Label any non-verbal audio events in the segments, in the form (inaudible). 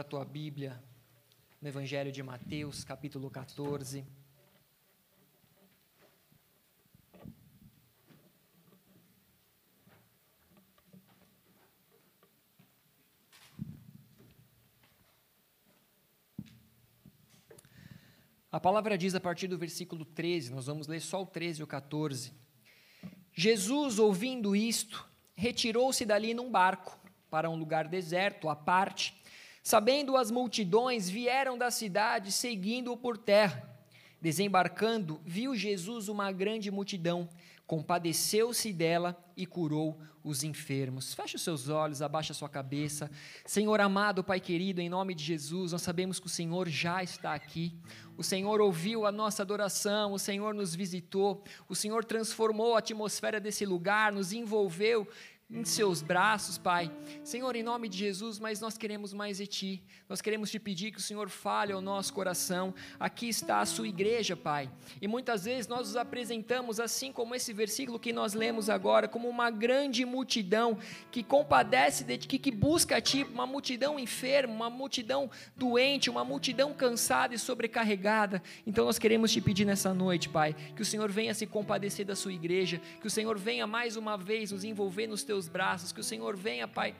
A tua Bíblia no Evangelho de Mateus, capítulo 14. A palavra diz a partir do versículo 13, nós vamos ler só o 13 e o 14. Jesus, ouvindo isto, retirou-se dali num barco para um lugar deserto, à parte. Sabendo as multidões, vieram da cidade seguindo-o por terra. Desembarcando, viu Jesus uma grande multidão compadeceu-se dela e curou os enfermos. Feche os seus olhos, abaixa a sua cabeça. Senhor amado, Pai querido, em nome de Jesus, nós sabemos que o Senhor já está aqui. O Senhor ouviu a nossa adoração, o Senhor nos visitou, o Senhor transformou a atmosfera desse lugar, nos envolveu em seus braços, Pai. Senhor, em nome de Jesus, mas nós queremos mais de Ti. Nós queremos te pedir que o Senhor fale ao nosso coração. Aqui está a sua igreja, Pai. E muitas vezes nós nos apresentamos assim como esse versículo que nós lemos agora, como uma grande multidão que compadece de Ti, que busca a Ti, uma multidão enferma, uma multidão doente, uma multidão cansada e sobrecarregada. Então nós queremos te pedir nessa noite, Pai, que o Senhor venha se compadecer da sua igreja, que o Senhor venha mais uma vez nos envolver nos teus teus braços, que o Senhor venha, Pai,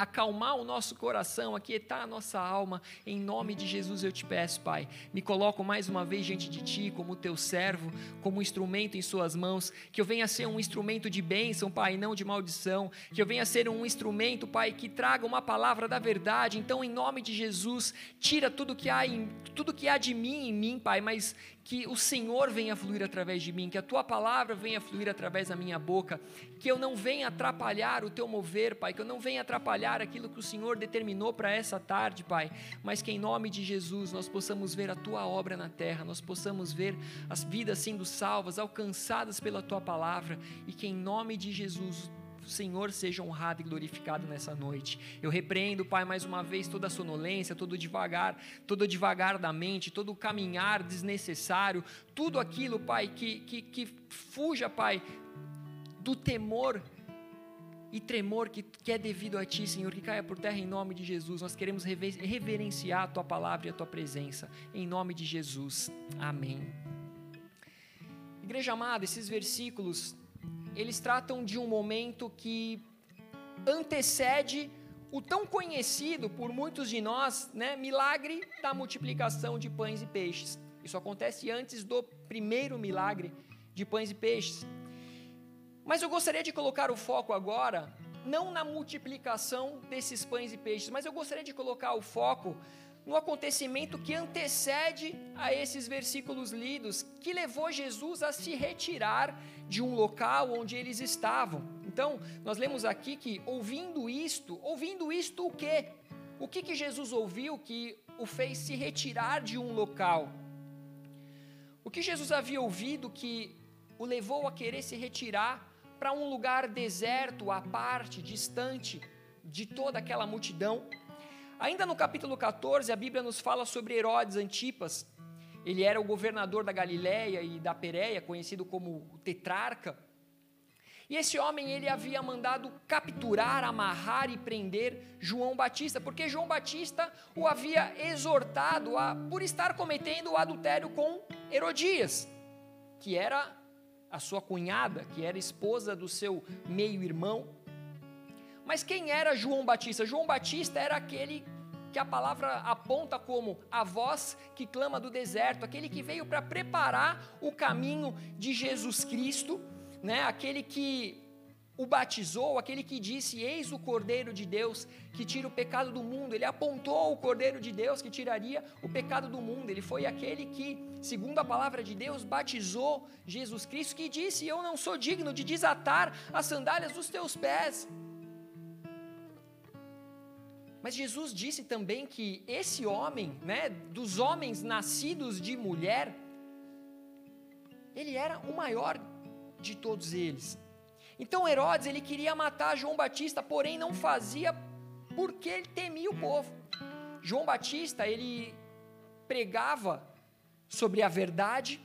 acalmar o nosso coração, aquietar a nossa alma, em nome de Jesus eu te peço, Pai. Me coloco mais uma vez diante de Ti, como teu servo, como instrumento em Suas mãos, que eu venha ser um instrumento de bênção, Pai, não de maldição, que eu venha ser um instrumento, Pai, que traga uma palavra da verdade. Então, em nome de Jesus, tira tudo que há em, tudo que há de mim em mim, Pai, mas que o Senhor venha fluir através de mim, que a tua palavra venha fluir através da minha boca, que eu não venha atrapalhar o teu mover, Pai, que eu não venha atrapalhar aquilo que o Senhor determinou para essa tarde, Pai, mas que em nome de Jesus nós possamos ver a tua obra na terra, nós possamos ver as vidas sendo salvas, alcançadas pela tua palavra e que em nome de Jesus o Senhor seja honrado e glorificado nessa noite. Eu repreendo, Pai, mais uma vez toda a sonolência, todo devagar, todo devagar da mente, todo o caminhar desnecessário, tudo aquilo, Pai, que, que, que fuja, Pai, do temor e tremor que, que é devido a Ti, Senhor, que caia por terra em nome de Jesus. Nós queremos reverenciar a Tua palavra e a Tua presença, em nome de Jesus. Amém. Igreja amada, esses versículos eles tratam de um momento que antecede o tão conhecido por muitos de nós, né, milagre da multiplicação de pães e peixes. Isso acontece antes do primeiro milagre de pães e peixes. Mas eu gostaria de colocar o foco agora não na multiplicação desses pães e peixes, mas eu gostaria de colocar o foco no acontecimento que antecede a esses versículos lidos, que levou Jesus a se retirar de um local onde eles estavam. Então, nós lemos aqui que ouvindo isto, ouvindo isto o quê? O que, que Jesus ouviu que o fez se retirar de um local? O que Jesus havia ouvido que o levou a querer se retirar para um lugar deserto, à parte, distante de toda aquela multidão? Ainda no capítulo 14, a Bíblia nos fala sobre Herodes Antipas. Ele era o governador da Galiléia e da Pérea, conhecido como o tetrarca. E esse homem ele havia mandado capturar, amarrar e prender João Batista, porque João Batista o havia exortado a, por estar cometendo o adultério com Herodias, que era a sua cunhada, que era esposa do seu meio-irmão. Mas quem era João Batista? João Batista era aquele que a palavra aponta como a voz que clama do deserto, aquele que veio para preparar o caminho de Jesus Cristo, né? Aquele que o batizou, aquele que disse: Eis o Cordeiro de Deus que tira o pecado do mundo. Ele apontou o Cordeiro de Deus que tiraria o pecado do mundo. Ele foi aquele que, segundo a palavra de Deus, batizou Jesus Cristo, que disse: Eu não sou digno de desatar as sandálias dos teus pés. Mas Jesus disse também que esse homem, né, dos homens nascidos de mulher, ele era o maior de todos eles. Então Herodes ele queria matar João Batista, porém não fazia porque ele temia o povo. João Batista ele pregava sobre a verdade,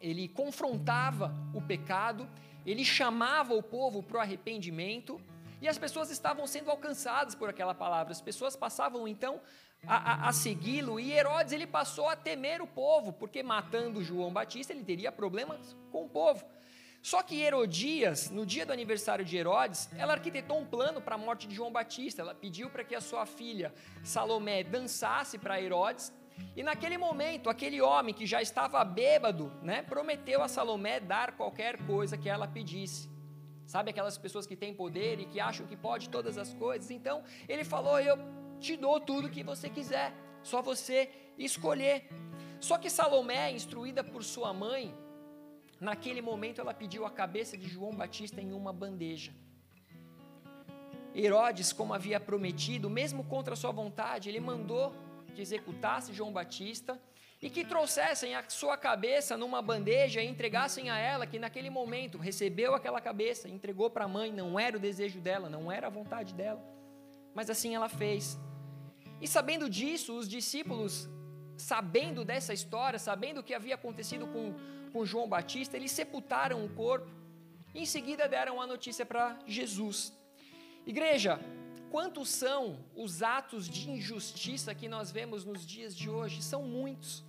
ele confrontava o pecado, ele chamava o povo para o arrependimento E as pessoas estavam sendo alcançadas por aquela palavra. As pessoas passavam então a, a, a segui-lo e Herodes ele passou a temer o povo, porque matando João Batista ele teria problemas com o povo. Só que Herodias, no dia do aniversário de Herodes, ela arquitetou um plano para a morte de João Batista. Ela pediu para que a sua filha Salomé dançasse para Herodes. E naquele momento, aquele homem que já estava bêbado, né, prometeu a Salomé dar qualquer coisa que ela pedisse. Sabe aquelas pessoas que têm poder e que acham que pode todas as coisas? Então, ele falou: Eu te dou tudo que você quiser, só você escolher. Só que Salomé, instruída por sua mãe, Naquele momento ela pediu a cabeça de João Batista em uma bandeja. Herodes, como havia prometido, mesmo contra sua vontade, ele mandou que executasse João Batista e que trouxessem a sua cabeça numa bandeja e entregassem a ela, que naquele momento recebeu aquela cabeça, entregou para a mãe, não era o desejo dela, não era a vontade dela, mas assim ela fez. E sabendo disso, os discípulos, sabendo dessa história, sabendo o que havia acontecido com com João Batista, eles sepultaram o corpo e em seguida deram a notícia para Jesus. Igreja, quantos são os atos de injustiça que nós vemos nos dias de hoje? São muitos.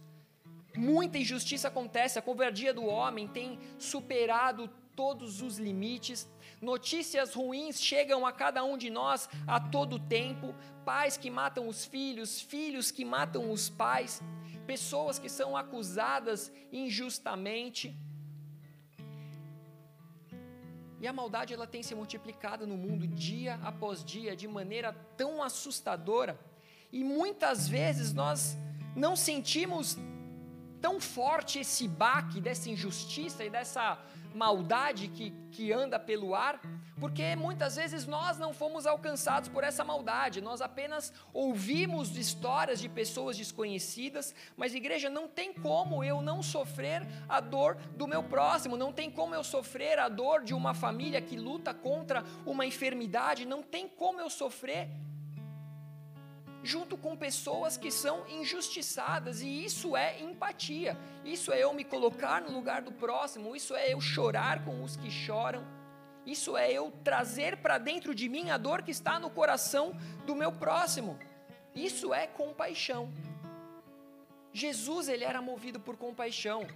Muita injustiça acontece, a covardia do homem tem superado todos os limites. Notícias ruins chegam a cada um de nós a todo tempo. Pais que matam os filhos, filhos que matam os pais pessoas que são acusadas injustamente. E a maldade ela tem se multiplicado no mundo dia após dia de maneira tão assustadora, e muitas vezes nós não sentimos tão forte esse baque dessa injustiça e dessa maldade que, que anda pelo ar, porque muitas vezes nós não fomos alcançados por essa maldade, nós apenas ouvimos histórias de pessoas desconhecidas, mas igreja, não tem como eu não sofrer a dor do meu próximo, não tem como eu sofrer a dor de uma família que luta contra uma enfermidade, não tem como eu sofrer junto com pessoas que são injustiçadas, e isso é empatia, isso é eu me colocar no lugar do próximo, isso é eu chorar com os que choram, isso é eu trazer para dentro de mim a dor que está no coração do meu próximo, isso é compaixão. Jesus, ele era movido por compaixão.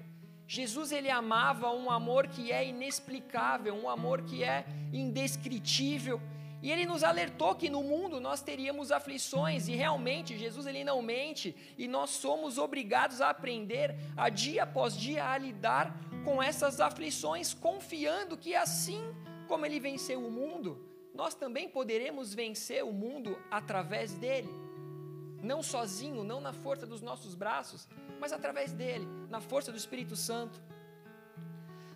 Jesus ele amava um amor que é inexplicável, um amor que é indescritível, e ele nos alertou que no mundo nós teríamos aflições, e realmente Jesus ele não mente, e nós somos obrigados a aprender a dia após dia a lidar com essas aflições, confiando que assim como ele venceu o mundo, nós também poderemos vencer o mundo através dele. Não sozinho, não na força dos nossos braços, mas através dele, na força do Espírito Santo.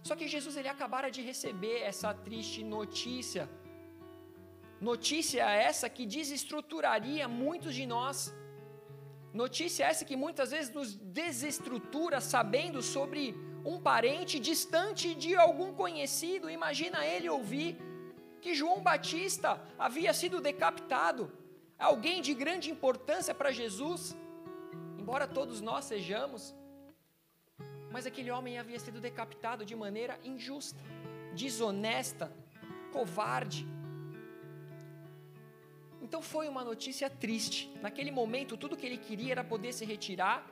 Só que Jesus ele acabara de receber essa triste notícia Notícia essa que desestruturaria muitos de nós. Notícia essa que muitas vezes nos desestrutura sabendo sobre um parente distante de algum conhecido. Imagina ele ouvir que João Batista havia sido decapitado, alguém de grande importância para Jesus, embora todos nós sejamos. Mas aquele homem havia sido decapitado de maneira injusta, desonesta, covarde. Então foi uma notícia triste. Naquele momento, tudo que ele queria era poder se retirar,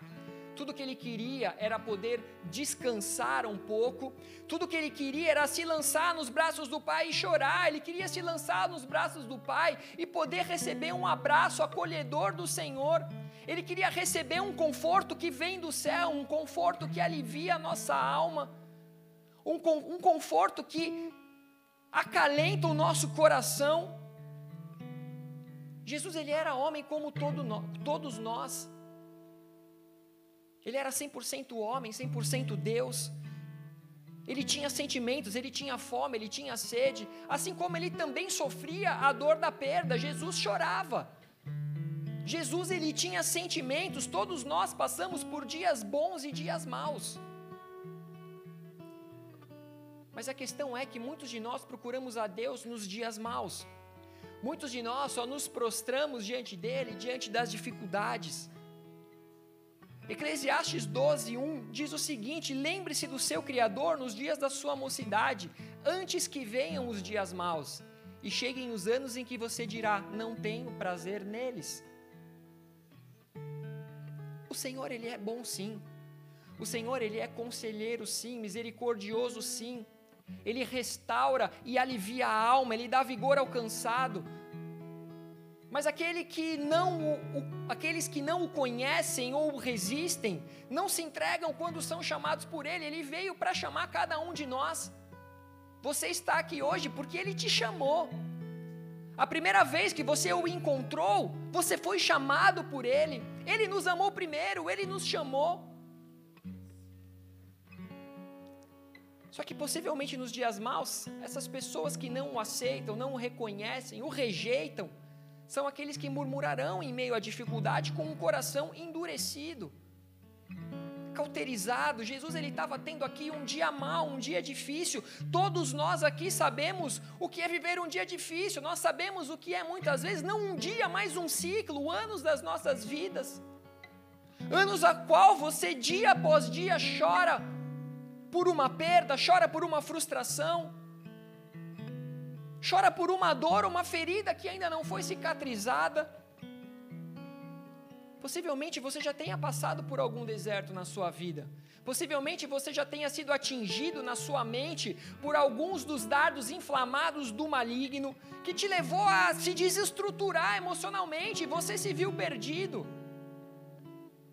tudo que ele queria era poder descansar um pouco, tudo que ele queria era se lançar nos braços do Pai e chorar, ele queria se lançar nos braços do Pai e poder receber um abraço acolhedor do Senhor. Ele queria receber um conforto que vem do céu, um conforto que alivia a nossa alma, um, um conforto que acalenta o nosso coração. Jesus ele era homem como todo no, todos nós. Ele era 100% homem, 100% Deus. Ele tinha sentimentos, ele tinha fome, ele tinha sede, assim como ele também sofria a dor da perda. Jesus chorava. Jesus ele tinha sentimentos, todos nós passamos por dias bons e dias maus. Mas a questão é que muitos de nós procuramos a Deus nos dias maus. Muitos de nós só nos prostramos diante dele, diante das dificuldades. Eclesiastes 12, 1 diz o seguinte: Lembre-se do seu Criador nos dias da sua mocidade, antes que venham os dias maus e cheguem os anos em que você dirá: Não tenho prazer neles. O Senhor, Ele é bom sim. O Senhor, Ele é conselheiro sim, misericordioso sim. Ele restaura e alivia a alma, Ele dá vigor ao cansado. Mas aquele que não o, o, aqueles que não o conhecem ou resistem, não se entregam quando são chamados por Ele. Ele veio para chamar cada um de nós. Você está aqui hoje porque Ele te chamou. A primeira vez que você o encontrou, você foi chamado por Ele. Ele nos amou primeiro, Ele nos chamou. Só que possivelmente nos dias maus, essas pessoas que não o aceitam, não o reconhecem, o rejeitam, são aqueles que murmurarão em meio à dificuldade com um coração endurecido, cauterizado. Jesus ele estava tendo aqui um dia mau, um dia difícil. Todos nós aqui sabemos o que é viver um dia difícil. Nós sabemos o que é muitas vezes não um dia, mas um ciclo, anos das nossas vidas. Anos a qual você dia após dia chora por uma perda, chora por uma frustração, chora por uma dor, uma ferida que ainda não foi cicatrizada. Possivelmente você já tenha passado por algum deserto na sua vida. Possivelmente você já tenha sido atingido na sua mente por alguns dos dardos inflamados do maligno, que te levou a se desestruturar emocionalmente, você se viu perdido.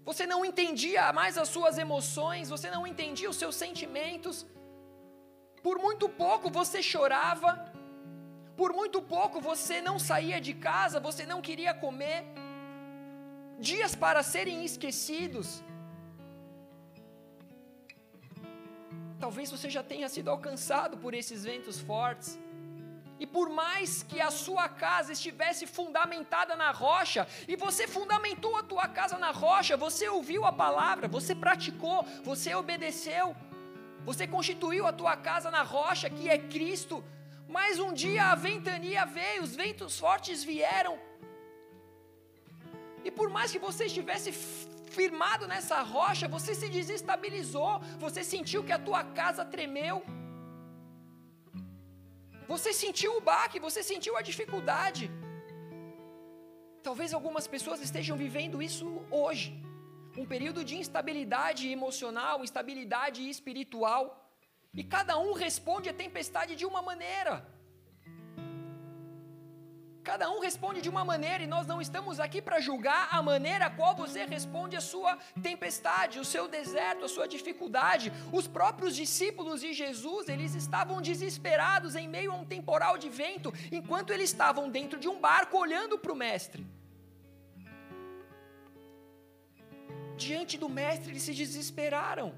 Você não entendia mais as suas emoções, você não entendia os seus sentimentos. Por muito pouco você chorava, por muito pouco você não saía de casa, você não queria comer. Dias para serem esquecidos. Talvez você já tenha sido alcançado por esses ventos fortes. E por mais que a sua casa estivesse fundamentada na rocha, e você fundamentou a tua casa na rocha, você ouviu a palavra, você praticou, você obedeceu, você constituiu a tua casa na rocha, que é Cristo, mas um dia a ventania veio, os ventos fortes vieram, e por mais que você estivesse firmado nessa rocha, você se desestabilizou, você sentiu que a tua casa tremeu, você sentiu o baque, você sentiu a dificuldade. Talvez algumas pessoas estejam vivendo isso hoje. Um período de instabilidade emocional, instabilidade espiritual. E cada um responde à tempestade de uma maneira. Cada um responde de uma maneira e nós não estamos aqui para julgar a maneira a qual você responde a sua tempestade, o seu deserto, a sua dificuldade. Os próprios discípulos de Jesus, eles estavam desesperados em meio a um temporal de vento, enquanto eles estavam dentro de um barco olhando para o mestre. Diante do mestre, eles se desesperaram.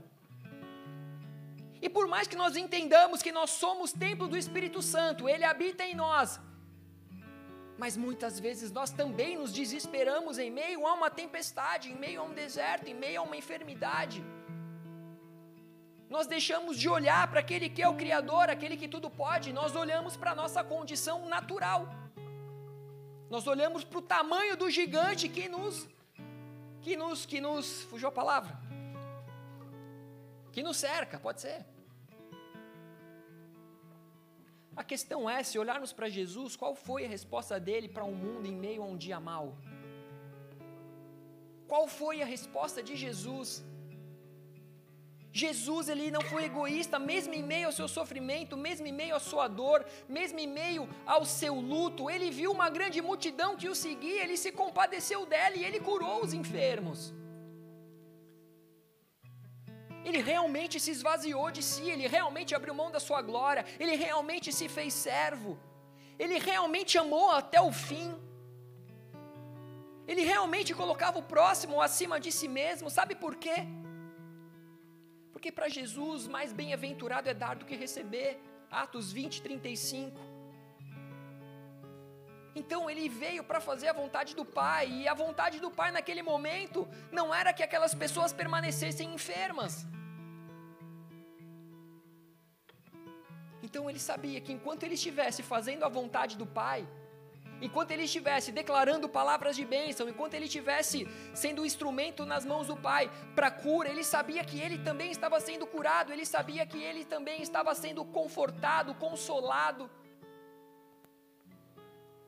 E por mais que nós entendamos que nós somos templo do Espírito Santo, ele habita em nós, mas muitas vezes nós também nos desesperamos em meio a uma tempestade, em meio a um deserto, em meio a uma enfermidade. Nós deixamos de olhar para aquele que é o Criador, aquele que tudo pode, nós olhamos para a nossa condição natural. Nós olhamos para o tamanho do gigante que nos, que nos, que nos, fugiu a palavra, que nos cerca, pode ser. A questão é, se olharmos para Jesus, qual foi a resposta dele para um mundo em meio a um dia mau? Qual foi a resposta de Jesus? Jesus ele não foi egoísta, mesmo em meio ao seu sofrimento, mesmo em meio à sua dor, mesmo em meio ao seu luto, ele viu uma grande multidão que o seguia, ele se compadeceu dela e ele curou os enfermos. Ele realmente se esvaziou de si, ele realmente abriu mão da sua glória, ele realmente se fez servo, ele realmente amou até o fim. Ele realmente colocava o próximo acima de si mesmo, sabe por quê? Porque para Jesus, mais bem-aventurado é dar do que receber. Atos 20, 35. Então ele veio para fazer a vontade do Pai, e a vontade do Pai naquele momento não era que aquelas pessoas permanecessem enfermas. Então ele sabia que enquanto ele estivesse fazendo a vontade do Pai, enquanto ele estivesse declarando palavras de bênção, enquanto ele estivesse sendo um instrumento nas mãos do Pai para cura, ele sabia que ele também estava sendo curado, ele sabia que ele também estava sendo confortado, consolado.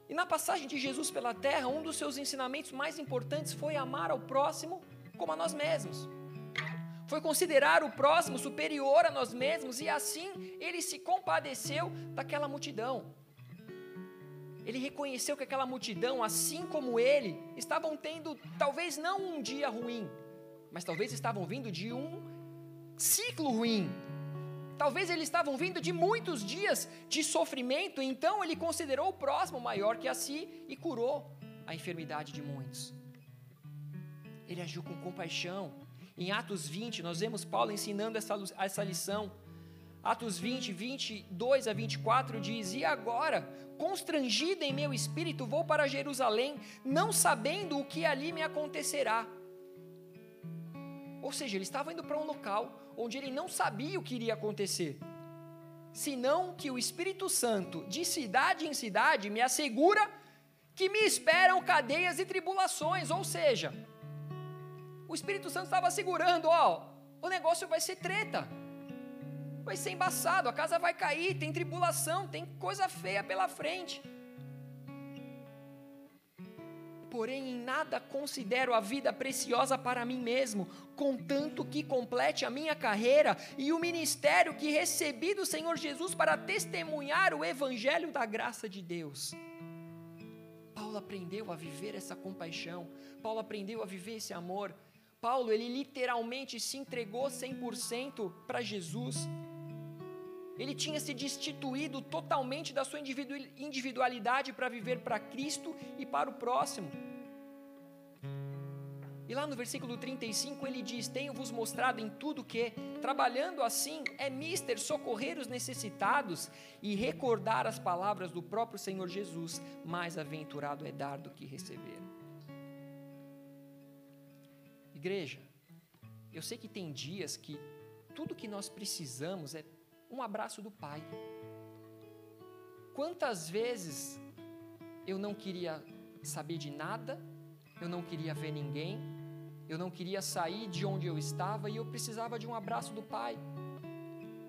E na passagem de Jesus pela terra, um dos seus ensinamentos mais importantes foi amar ao próximo como a nós mesmos. Foi considerar o próximo superior a nós mesmos e assim ele se compadeceu daquela multidão. Ele reconheceu que aquela multidão, assim como ele, estavam tendo talvez não um dia ruim, mas talvez estavam vindo de um ciclo ruim, Talvez eles estavam vindo de muitos dias de sofrimento, então ele considerou o próximo maior que a si e curou a enfermidade de muitos. Ele agiu com compaixão. Em Atos 20, nós vemos Paulo ensinando essa, essa lição. Atos 20, 22 a 24 diz: E agora, constrangido em meu espírito, vou para Jerusalém, não sabendo o que ali me acontecerá. Ou seja, ele estava indo para um local onde ele não sabia o que iria acontecer, senão que o Espírito Santo, de cidade em cidade, me assegura que me esperam cadeias e tribulações, ou seja, o Espírito Santo estava assegurando, ó, o negócio vai ser treta, vai ser embaçado, a casa vai cair, tem tribulação, tem coisa feia pela frente. Porém em nada considero a vida preciosa para mim mesmo, contanto que complete a minha carreira e o ministério que recebi do Senhor Jesus para testemunhar o evangelho da graça de Deus. Paulo aprendeu a viver essa compaixão, Paulo aprendeu a viver esse amor. Paulo, ele literalmente se entregou 100% para Jesus. Ele tinha se destituído totalmente da sua individualidade para viver para Cristo e para o próximo. E lá no versículo 35 ele diz: Tenho-vos mostrado em tudo que, trabalhando assim, é mister socorrer os necessitados e recordar as palavras do próprio Senhor Jesus: mais aventurado é dar do que receber. Igreja, eu sei que tem dias que tudo que nós precisamos é um abraço do Pai. Quantas vezes eu não queria saber de nada, eu não queria ver ninguém, eu não queria sair de onde eu estava e eu precisava de um abraço do Pai.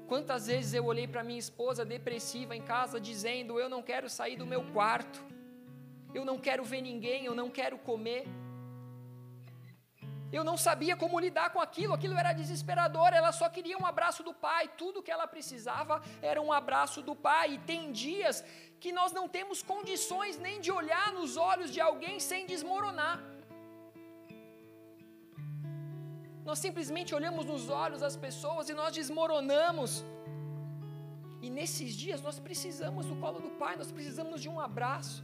Quantas vezes eu olhei para minha esposa depressiva em casa dizendo: Eu não quero sair do meu quarto, eu não quero ver ninguém, eu não quero comer. Eu não sabia como lidar com aquilo, aquilo era desesperador. Ela só queria um abraço do pai, tudo que ela precisava era um abraço do pai. E tem dias que nós não temos condições nem de olhar nos olhos de alguém sem desmoronar. Nós simplesmente olhamos nos olhos das pessoas e nós desmoronamos. E nesses dias nós precisamos do colo do pai, nós precisamos de um abraço,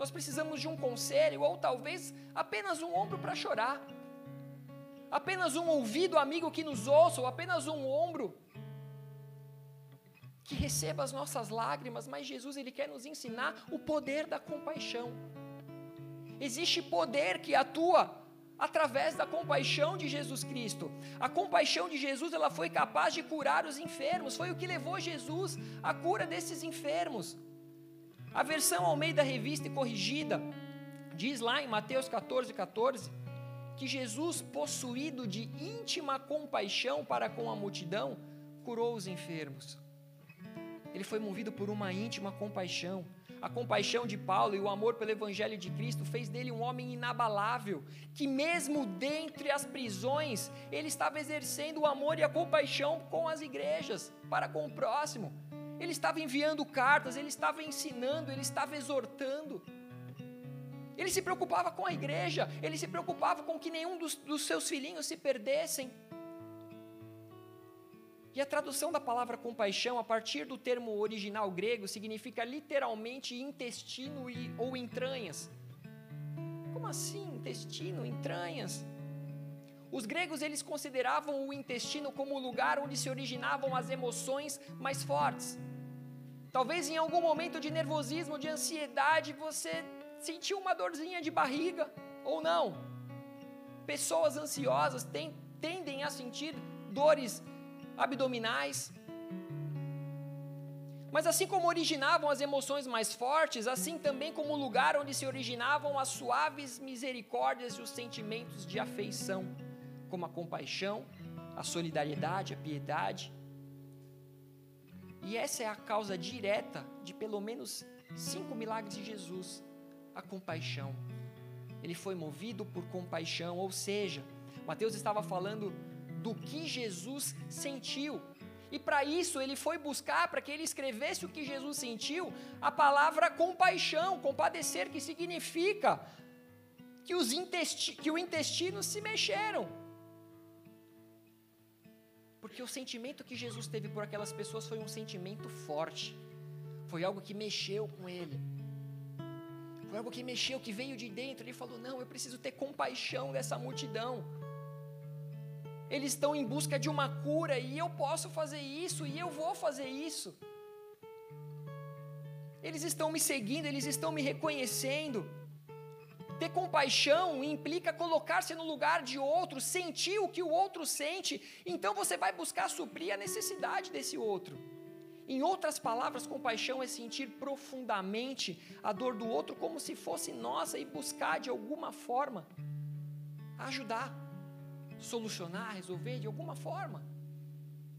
nós precisamos de um conselho, ou talvez apenas um ombro para chorar apenas um ouvido amigo que nos ouça, ou apenas um ombro que receba as nossas lágrimas, mas Jesus ele quer nos ensinar o poder da compaixão. Existe poder que atua através da compaixão de Jesus Cristo. A compaixão de Jesus, ela foi capaz de curar os enfermos, foi o que levou Jesus à cura desses enfermos. A versão ao meio da revista e corrigida diz lá em Mateus 14, 14, que Jesus, possuído de íntima compaixão para com a multidão, curou os enfermos. Ele foi movido por uma íntima compaixão. A compaixão de Paulo e o amor pelo Evangelho de Cristo fez dele um homem inabalável, que mesmo dentre as prisões, ele estava exercendo o amor e a compaixão com as igrejas, para com o próximo. Ele estava enviando cartas, ele estava ensinando, ele estava exortando. Ele se preocupava com a igreja, ele se preocupava com que nenhum dos, dos seus filhinhos se perdessem. E a tradução da palavra compaixão, a partir do termo original grego, significa literalmente intestino e, ou entranhas. Como assim, intestino, entranhas? Os gregos eles consideravam o intestino como o lugar onde se originavam as emoções mais fortes. Talvez em algum momento de nervosismo, de ansiedade, você sentiu uma dorzinha de barriga ou não. Pessoas ansiosas tendem a sentir dores abdominais. Mas assim como originavam as emoções mais fortes, assim também como o lugar onde se originavam as suaves misericórdias e os sentimentos de afeição, como a compaixão, a solidariedade, a piedade. E essa é a causa direta de pelo menos cinco milagres de Jesus a compaixão. Ele foi movido por compaixão, ou seja, Mateus estava falando do que Jesus sentiu. E para isso ele foi buscar, para que ele escrevesse o que Jesus sentiu, a palavra compaixão, compadecer, que significa que, os intesti que o intestino se mexeram. Porque o sentimento que Jesus teve por aquelas pessoas foi um sentimento forte, foi algo que mexeu com ele. Foi algo que mexeu, que veio de dentro. Ele falou: Não, eu preciso ter compaixão dessa multidão. Eles estão em busca de uma cura e eu posso fazer isso e eu vou fazer isso. Eles estão me seguindo, eles estão me reconhecendo. Ter compaixão implica colocar-se no lugar de outro, sentir o que o outro sente, então você vai buscar suprir a necessidade desse outro. Em outras palavras, compaixão é sentir profundamente a dor do outro como se fosse nossa e buscar de alguma forma ajudar, solucionar, resolver de alguma forma.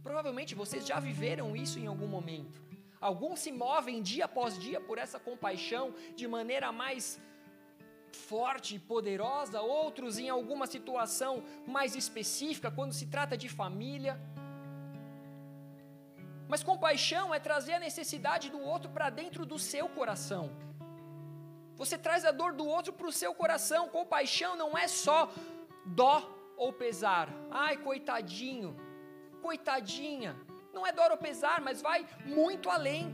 Provavelmente vocês já viveram isso em algum momento. Alguns se movem dia após dia por essa compaixão de maneira mais forte e poderosa, outros em alguma situação mais específica, quando se trata de família mas compaixão é trazer a necessidade do outro para dentro do seu coração. Você traz a dor do outro para o seu coração. Compaixão não é só dó ou pesar. Ai, coitadinho, coitadinha. Não é dor ou pesar, mas vai muito além.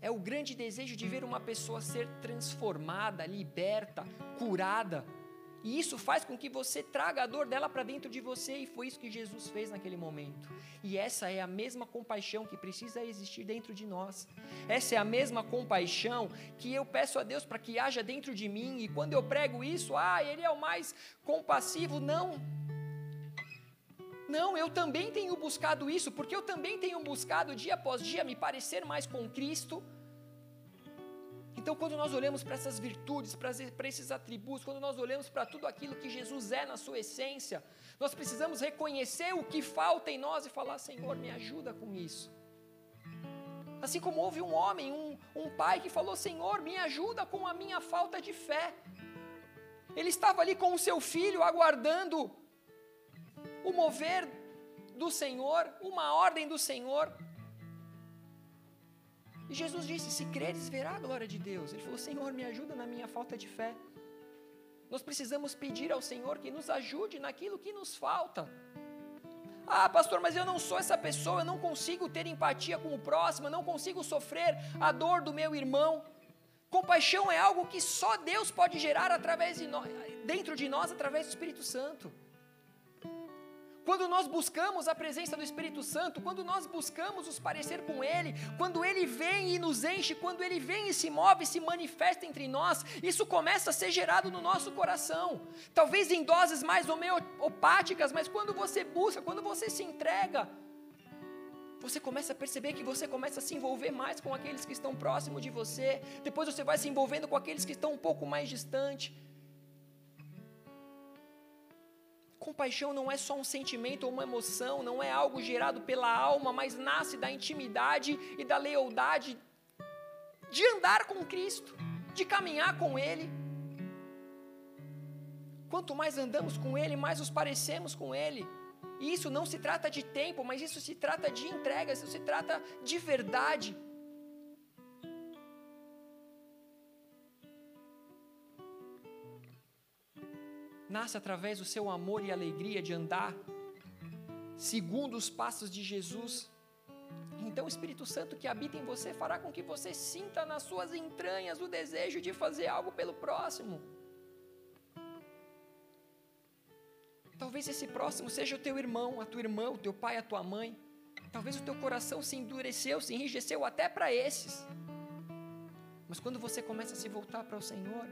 É o grande desejo de ver uma pessoa ser transformada, liberta, curada e isso faz com que você traga a dor dela para dentro de você, e foi isso que Jesus fez naquele momento. E essa é a mesma compaixão que precisa existir dentro de nós. Essa é a mesma compaixão que eu peço a Deus para que haja dentro de mim, e quando eu prego isso, ah, ele é o mais compassivo. Não. Não, eu também tenho buscado isso, porque eu também tenho buscado dia após dia me parecer mais com Cristo então, quando nós olhamos para essas virtudes, para esses atributos, quando nós olhamos para tudo aquilo que Jesus é na sua essência, nós precisamos reconhecer o que falta em nós e falar: Senhor, me ajuda com isso. Assim como houve um homem, um, um pai que falou: Senhor, me ajuda com a minha falta de fé. Ele estava ali com o seu filho, aguardando o mover do Senhor, uma ordem do Senhor. E Jesus disse: Se creres, verá a glória de Deus. Ele falou: Senhor, me ajuda na minha falta de fé. Nós precisamos pedir ao Senhor que nos ajude naquilo que nos falta. Ah, pastor, mas eu não sou essa pessoa, eu não consigo ter empatia com o próximo, eu não consigo sofrer a dor do meu irmão. Compaixão é algo que só Deus pode gerar através de nós, dentro de nós através do Espírito Santo. Quando nós buscamos a presença do Espírito Santo, quando nós buscamos os parecer com Ele, quando Ele vem e nos enche, quando Ele vem e se move, se manifesta entre nós, isso começa a ser gerado no nosso coração. Talvez em doses mais homeopáticas, mas quando você busca, quando você se entrega, você começa a perceber que você começa a se envolver mais com aqueles que estão próximos de você, depois você vai se envolvendo com aqueles que estão um pouco mais distante. Compaixão não é só um sentimento ou uma emoção, não é algo gerado pela alma, mas nasce da intimidade e da lealdade de andar com Cristo, de caminhar com Ele. Quanto mais andamos com Ele, mais nos parecemos com Ele. E isso não se trata de tempo, mas isso se trata de entrega, isso se trata de verdade. Nasce através do seu amor e alegria de andar segundo os passos de Jesus. Então o Espírito Santo que habita em você fará com que você sinta nas suas entranhas o desejo de fazer algo pelo próximo. Talvez esse próximo seja o teu irmão, a tua irmã, o teu pai, a tua mãe. Talvez o teu coração se endureceu, se enrijeceu até para esses. Mas quando você começa a se voltar para o Senhor,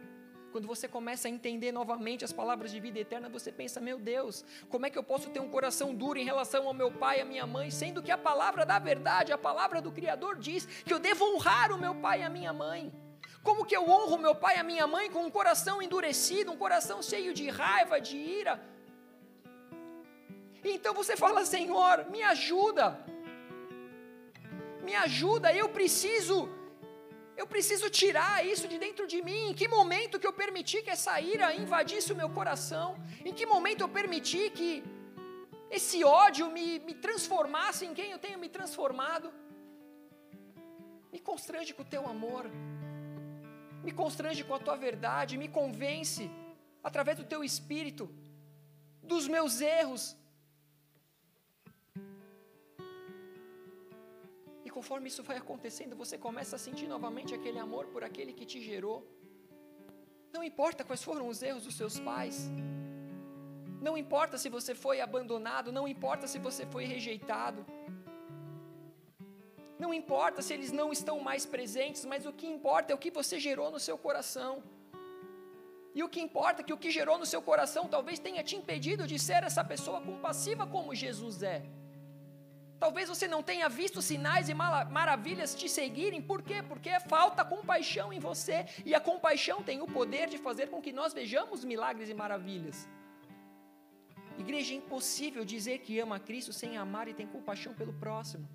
quando você começa a entender novamente as palavras de vida eterna, você pensa: meu Deus, como é que eu posso ter um coração duro em relação ao meu pai e à minha mãe, sendo que a palavra da verdade, a palavra do Criador diz que eu devo honrar o meu pai e a minha mãe? Como que eu honro meu pai e a minha mãe com um coração endurecido, um coração cheio de raiva, de ira? Então você fala: Senhor, me ajuda, me ajuda, eu preciso Eu preciso tirar isso de dentro de mim. Em que momento que eu permiti que essa ira invadisse o meu coração? Em que momento eu permiti que esse ódio me, me transformasse em quem eu tenho me transformado? Me constrange com o teu amor, me constrange com a tua verdade, me convence através do teu espírito dos meus erros. Conforme isso vai acontecendo, você começa a sentir novamente aquele amor por aquele que te gerou. Não importa quais foram os erros dos seus pais, não importa se você foi abandonado, não importa se você foi rejeitado. Não importa se eles não estão mais presentes, mas o que importa é o que você gerou no seu coração. E o que importa é que o que gerou no seu coração talvez tenha te impedido de ser essa pessoa compassiva como Jesus é. Talvez você não tenha visto sinais e maravilhas te seguirem, por quê? Porque falta compaixão em você, e a compaixão tem o poder de fazer com que nós vejamos milagres e maravilhas. Igreja, é impossível dizer que ama a Cristo sem amar e tem compaixão pelo próximo.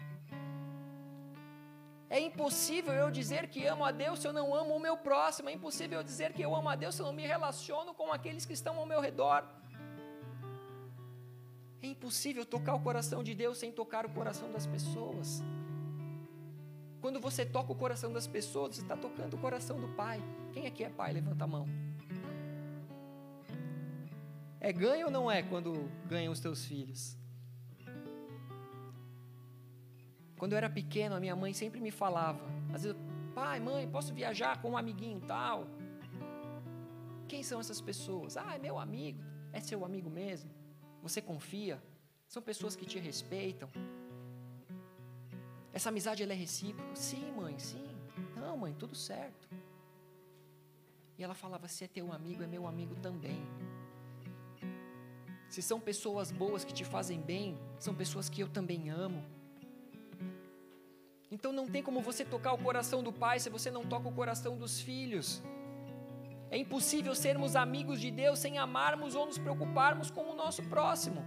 É impossível eu dizer que amo a Deus se eu não amo o meu próximo. É impossível eu dizer que eu amo a Deus se eu não me relaciono com aqueles que estão ao meu redor. É impossível tocar o coração de Deus sem tocar o coração das pessoas. Quando você toca o coração das pessoas, você está tocando o coração do Pai. Quem aqui é pai? Levanta a mão. É ganho ou não é quando ganham os teus filhos? Quando eu era pequeno, a minha mãe sempre me falava, às vezes, pai, mãe, posso viajar com um amiguinho tal? Quem são essas pessoas? Ah, é meu amigo. É seu amigo mesmo? Você confia? São pessoas que te respeitam? Essa amizade ela é recíproca? Sim, mãe, sim. Não, mãe, tudo certo. E ela falava: se é teu amigo, é meu amigo também. Se são pessoas boas que te fazem bem, são pessoas que eu também amo. Então não tem como você tocar o coração do pai se você não toca o coração dos filhos. É impossível sermos amigos de Deus sem amarmos ou nos preocuparmos com o nosso próximo.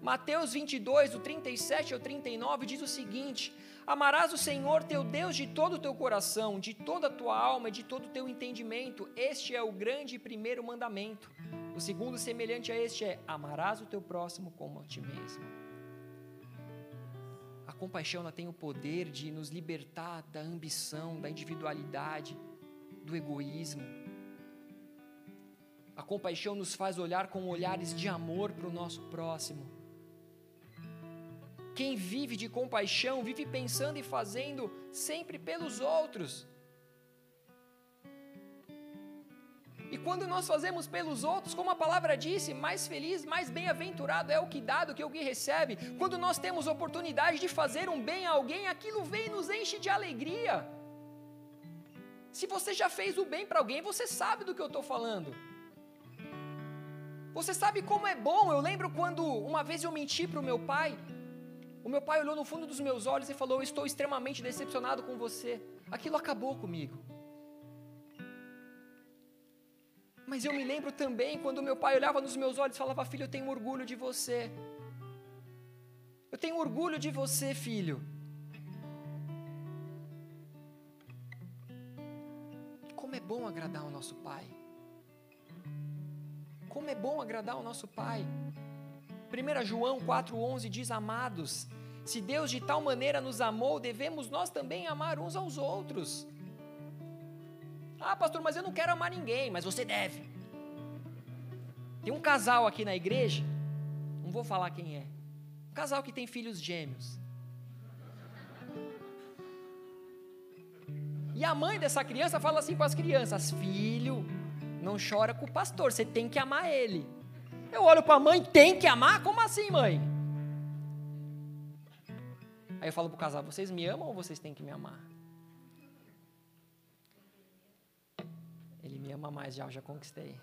Mateus 22, do 37 ao 39, diz o seguinte: Amarás o Senhor teu Deus de todo o teu coração, de toda a tua alma e de todo o teu entendimento. Este é o grande e primeiro mandamento. O segundo, semelhante a este, é: Amarás o teu próximo como a ti mesmo compaixão ela tem o poder de nos libertar da ambição, da individualidade, do egoísmo. A compaixão nos faz olhar com olhares de amor para o nosso próximo. Quem vive de compaixão vive pensando e fazendo sempre pelos outros. E quando nós fazemos pelos outros, como a palavra disse, mais feliz, mais bem-aventurado é o que dá do que o que recebe. Quando nós temos oportunidade de fazer um bem a alguém, aquilo vem e nos enche de alegria. Se você já fez o bem para alguém, você sabe do que eu estou falando. Você sabe como é bom. Eu lembro quando uma vez eu menti para o meu pai. O meu pai olhou no fundo dos meus olhos e falou: Estou extremamente decepcionado com você. Aquilo acabou comigo. Mas eu me lembro também quando meu pai olhava nos meus olhos e falava: Filho, eu tenho orgulho de você. Eu tenho orgulho de você, filho. Bom agradar o nosso pai. Como é bom agradar o nosso pai. 1 João 4,11 diz: Amados, se Deus de tal maneira nos amou, devemos nós também amar uns aos outros. Ah, pastor, mas eu não quero amar ninguém, mas você deve. Tem um casal aqui na igreja, não vou falar quem é. Um casal que tem filhos gêmeos. E a mãe dessa criança fala assim para as crianças: Filho, não chora com o pastor, você tem que amar ele. Eu olho para a mãe: Tem que amar? Como assim, mãe? Aí eu falo para o casal: Vocês me amam ou vocês têm que me amar? me ama mais já, já conquistei.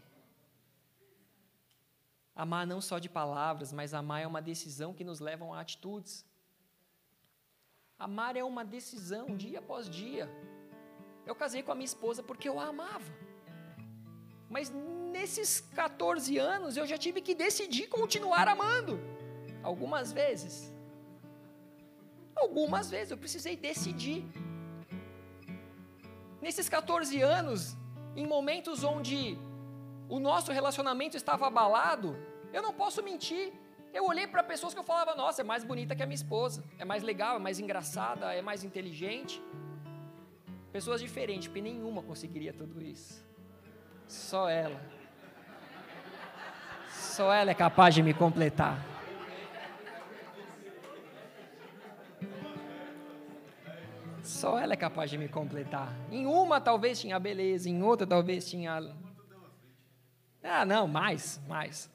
Amar não só de palavras, mas amar é uma decisão que nos leva a atitudes. Amar é uma decisão dia após dia. Eu casei com a minha esposa porque eu a amava. Mas nesses 14 anos eu já tive que decidir continuar amando. Algumas vezes. Algumas vezes eu precisei decidir. Nesses 14 anos, em momentos onde o nosso relacionamento estava abalado, eu não posso mentir. Eu olhei para pessoas que eu falava, nossa, é mais bonita que a minha esposa, é mais legal, é mais engraçada, é mais inteligente. Pessoas diferentes, porque nenhuma conseguiria tudo isso. Só ela. Só ela é capaz de me completar. Só ela é capaz de me completar. Em uma talvez tinha beleza, em outra talvez tinha. Ah, não, mais, mais.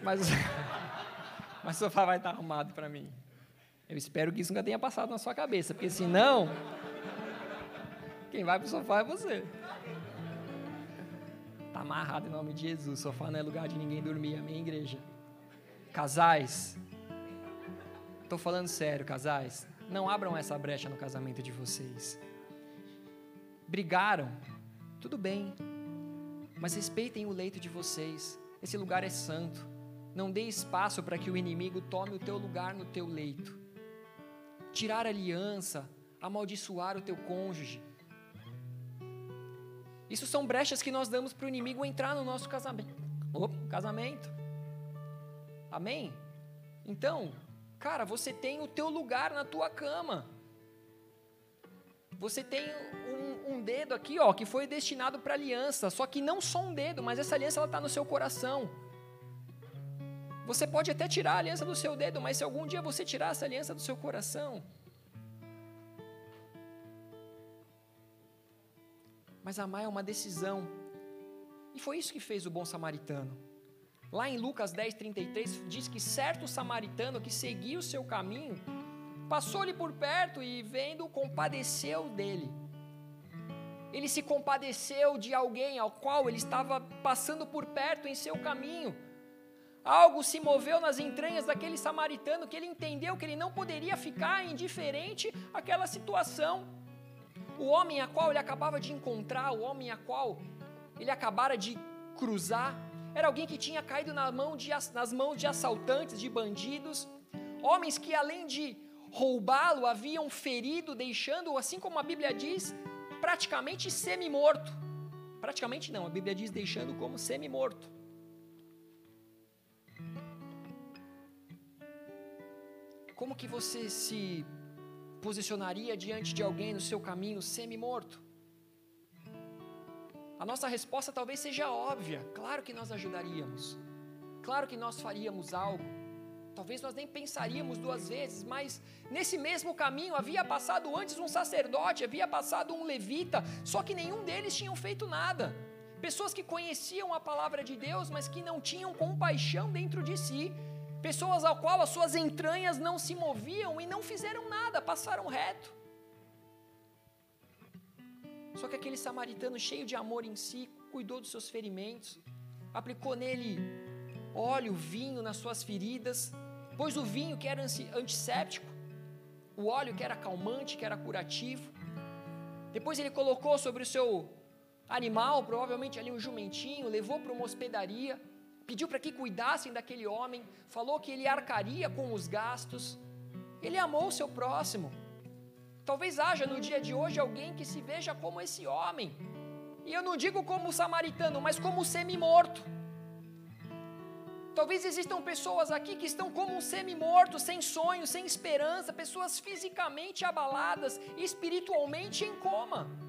Mas, (laughs) mas o sofá vai estar arrumado para mim. Eu espero que isso nunca tenha passado na sua cabeça, porque senão, quem vai para o sofá é você. Está amarrado em nome de Jesus. Sofá não é lugar de ninguém dormir, amém, igreja? Casais, estou falando sério, casais. Não abram essa brecha no casamento de vocês. Brigaram, tudo bem, mas respeitem o leito de vocês. Esse lugar é santo. Não dê espaço para que o inimigo tome o teu lugar no teu leito tirar aliança, amaldiçoar o teu cônjuge. Isso são brechas que nós damos para o inimigo entrar no nosso casamento. Opa, casamento. Amém? Então, cara, você tem o teu lugar na tua cama. Você tem um, um dedo aqui, ó, que foi destinado para aliança. Só que não só um dedo, mas essa aliança ela está no seu coração. Você pode até tirar a aliança do seu dedo, mas se algum dia você tirar essa aliança do seu coração, mas amar é uma decisão. E foi isso que fez o bom samaritano. Lá em Lucas 10, 33, diz que certo samaritano que seguia o seu caminho, passou-lhe por perto e, vendo, compadeceu dele. Ele se compadeceu de alguém ao qual ele estava passando por perto em seu caminho Algo se moveu nas entranhas daquele samaritano que ele entendeu que ele não poderia ficar indiferente àquela situação. O homem a qual ele acabava de encontrar, o homem a qual ele acabara de cruzar, era alguém que tinha caído na mão de, nas mãos de assaltantes, de bandidos, homens que além de roubá-lo haviam ferido, deixando-o, assim como a Bíblia diz, praticamente semi-morto. Praticamente não, a Bíblia diz deixando como semi-morto. Como que você se posicionaria diante de alguém no seu caminho semi-morto? A nossa resposta talvez seja óbvia. Claro que nós ajudaríamos. Claro que nós faríamos algo. Talvez nós nem pensaríamos duas vezes, mas nesse mesmo caminho havia passado antes um sacerdote, havia passado um levita, só que nenhum deles tinham feito nada. Pessoas que conheciam a palavra de Deus, mas que não tinham compaixão dentro de si, pessoas ao qual as suas entranhas não se moviam e não fizeram nada, passaram reto. Só que aquele samaritano cheio de amor em si, cuidou dos seus ferimentos, aplicou nele óleo, vinho nas suas feridas, pôs o vinho que era antisséptico, o óleo que era calmante, que era curativo. Depois ele colocou sobre o seu animal, provavelmente ali um jumentinho, levou para uma hospedaria pediu para que cuidassem daquele homem, falou que ele arcaria com os gastos. Ele amou o seu próximo. Talvez haja no dia de hoje alguém que se veja como esse homem. E eu não digo como samaritano, mas como semi-morto. Talvez existam pessoas aqui que estão como um semi-morto, sem sonho, sem esperança, pessoas fisicamente abaladas, espiritualmente em coma.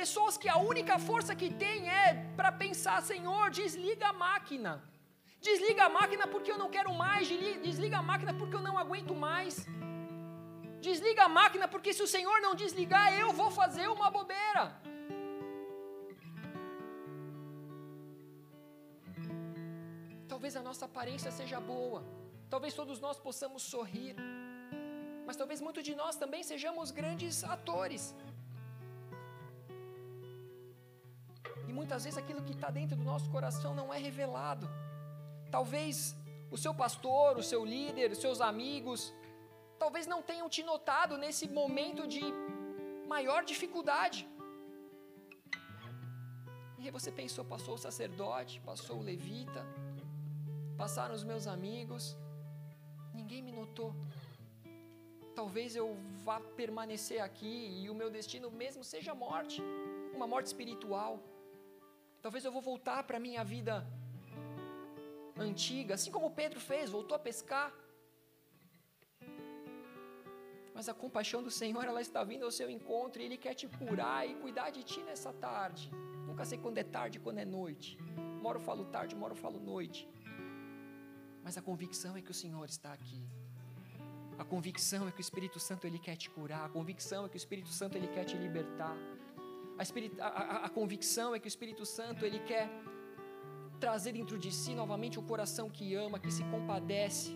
Pessoas que a única força que tem é para pensar, Senhor, desliga a máquina. Desliga a máquina porque eu não quero mais, desliga a máquina porque eu não aguento mais. Desliga a máquina porque se o Senhor não desligar, eu vou fazer uma bobeira. Talvez a nossa aparência seja boa, talvez todos nós possamos sorrir, mas talvez muitos de nós também sejamos grandes atores. Muitas vezes aquilo que está dentro do nosso coração não é revelado. Talvez o seu pastor, o seu líder, os seus amigos, talvez não tenham te notado nesse momento de maior dificuldade. E aí você pensou, passou o sacerdote, passou o levita, passaram os meus amigos, ninguém me notou. talvez eu vá permanecer aqui e o meu destino mesmo seja morte, uma morte espiritual. Talvez eu vou voltar para a minha vida antiga, assim como Pedro fez, voltou a pescar. Mas a compaixão do Senhor, ela está vindo ao seu encontro e Ele quer te curar e cuidar de ti nessa tarde. Nunca sei quando é tarde, quando é noite. Moro falo tarde, moro falo noite. Mas a convicção é que o Senhor está aqui. A convicção é que o Espírito Santo ele quer te curar. A convicção é que o Espírito Santo ele quer te libertar. A, a, a, convicção é que o Espírito Santo ele quer trazer dentro de si novamente um coração que ama, que se compadece.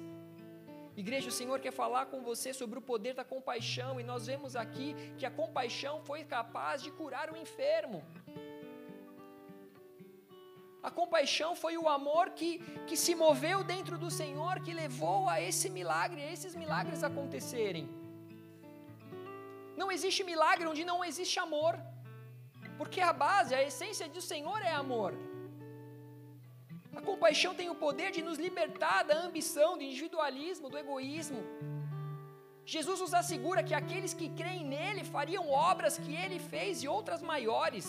Igreja, o Senhor quer falar com você sobre o poder da compaixão, e nós vemos aqui que a compaixão foi capaz de curar o enfermo. A compaixão foi o amor que, que se moveu dentro do Senhor, que levou a esse milagre, a esses milagres acontecerem. Não existe milagre onde não existe amor, porque a base, a essência do Senhor é amor. A compaixão tem o poder de nos libertar da ambição, do individualismo, do egoísmo. Jesus nos assegura que aqueles que creem nele fariam obras que ele fez e outras maiores.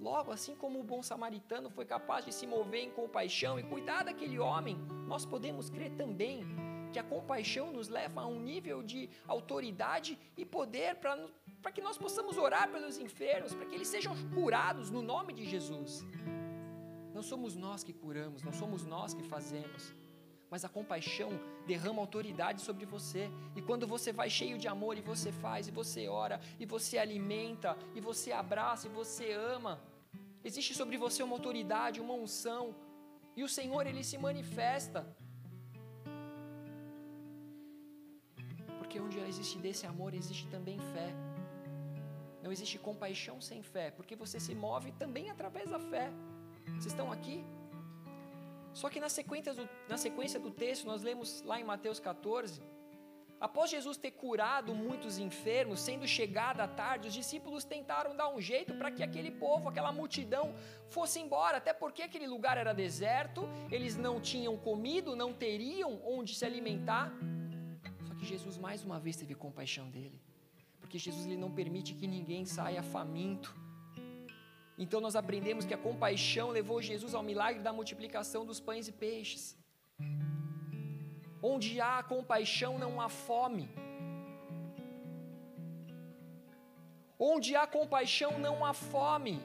Logo, assim como o bom samaritano foi capaz de se mover em compaixão e cuidar daquele homem, nós podemos crer também que a compaixão nos leva a um nível de autoridade e poder para que nós possamos orar pelos enfermos, para que eles sejam curados no nome de Jesus. Não somos nós que curamos, não somos nós que fazemos, mas a compaixão derrama autoridade sobre você. E quando você vai cheio de amor e você faz, e você ora, e você alimenta, e você abraça, e você ama, existe sobre você uma autoridade, uma unção, e o Senhor ele se manifesta. Porque onde existe desse amor, existe também fé. Não existe compaixão sem fé, porque você se move também através da fé. Vocês estão aqui? Só que na sequência, do, na sequência do texto, nós lemos lá em Mateus 14, após Jesus ter curado muitos enfermos, sendo chegada a tarde, os discípulos tentaram dar um jeito para que aquele povo, aquela multidão, fosse embora, até porque aquele lugar era deserto, eles não tinham comido, não teriam onde se alimentar. Só que Jesus mais uma vez teve compaixão dele, porque Jesus ele não permite que ninguém saia faminto. Então nós aprendemos que a compaixão levou Jesus ao milagre da multiplicação dos pães e peixes. Onde há compaixão não há fome. Onde há compaixão não há fome.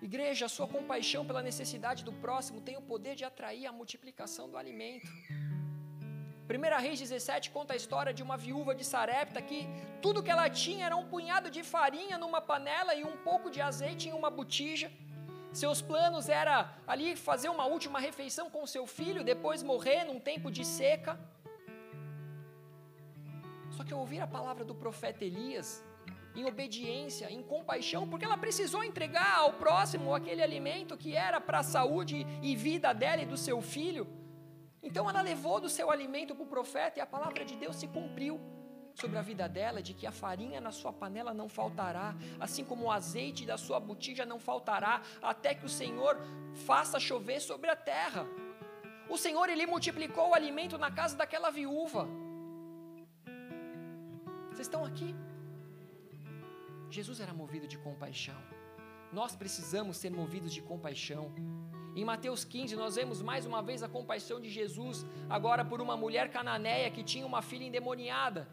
Igreja, a sua compaixão pela necessidade do próximo tem o poder de atrair a multiplicação do alimento. 1 Reis 17 conta a história de uma viúva de Sarepta que tudo que ela tinha era um punhado de farinha numa panela e um pouco de azeite em uma botija. Seus planos era ali fazer uma última refeição com seu filho, depois morrer num tempo de seca. Só que ao ouvir a palavra do profeta Elias, em obediência, em compaixão, porque ela precisou entregar ao próximo aquele alimento que era para a saúde e vida dela e do seu filho. Então ela levou do seu alimento para o profeta e a palavra de Deus se cumpriu sobre a vida dela, de que a farinha na sua panela não faltará, assim como o azeite da sua botija não faltará, até que o Senhor faça chover sobre a terra. O Senhor, Ele multiplicou o alimento na casa daquela viúva. Vocês estão aqui? Jesus era movido de compaixão. Nós precisamos ser movidos de compaixão. Em Mateus 15, nós vemos mais uma vez a compaixão de Jesus, agora por uma mulher cananeia que tinha uma filha endemoniada.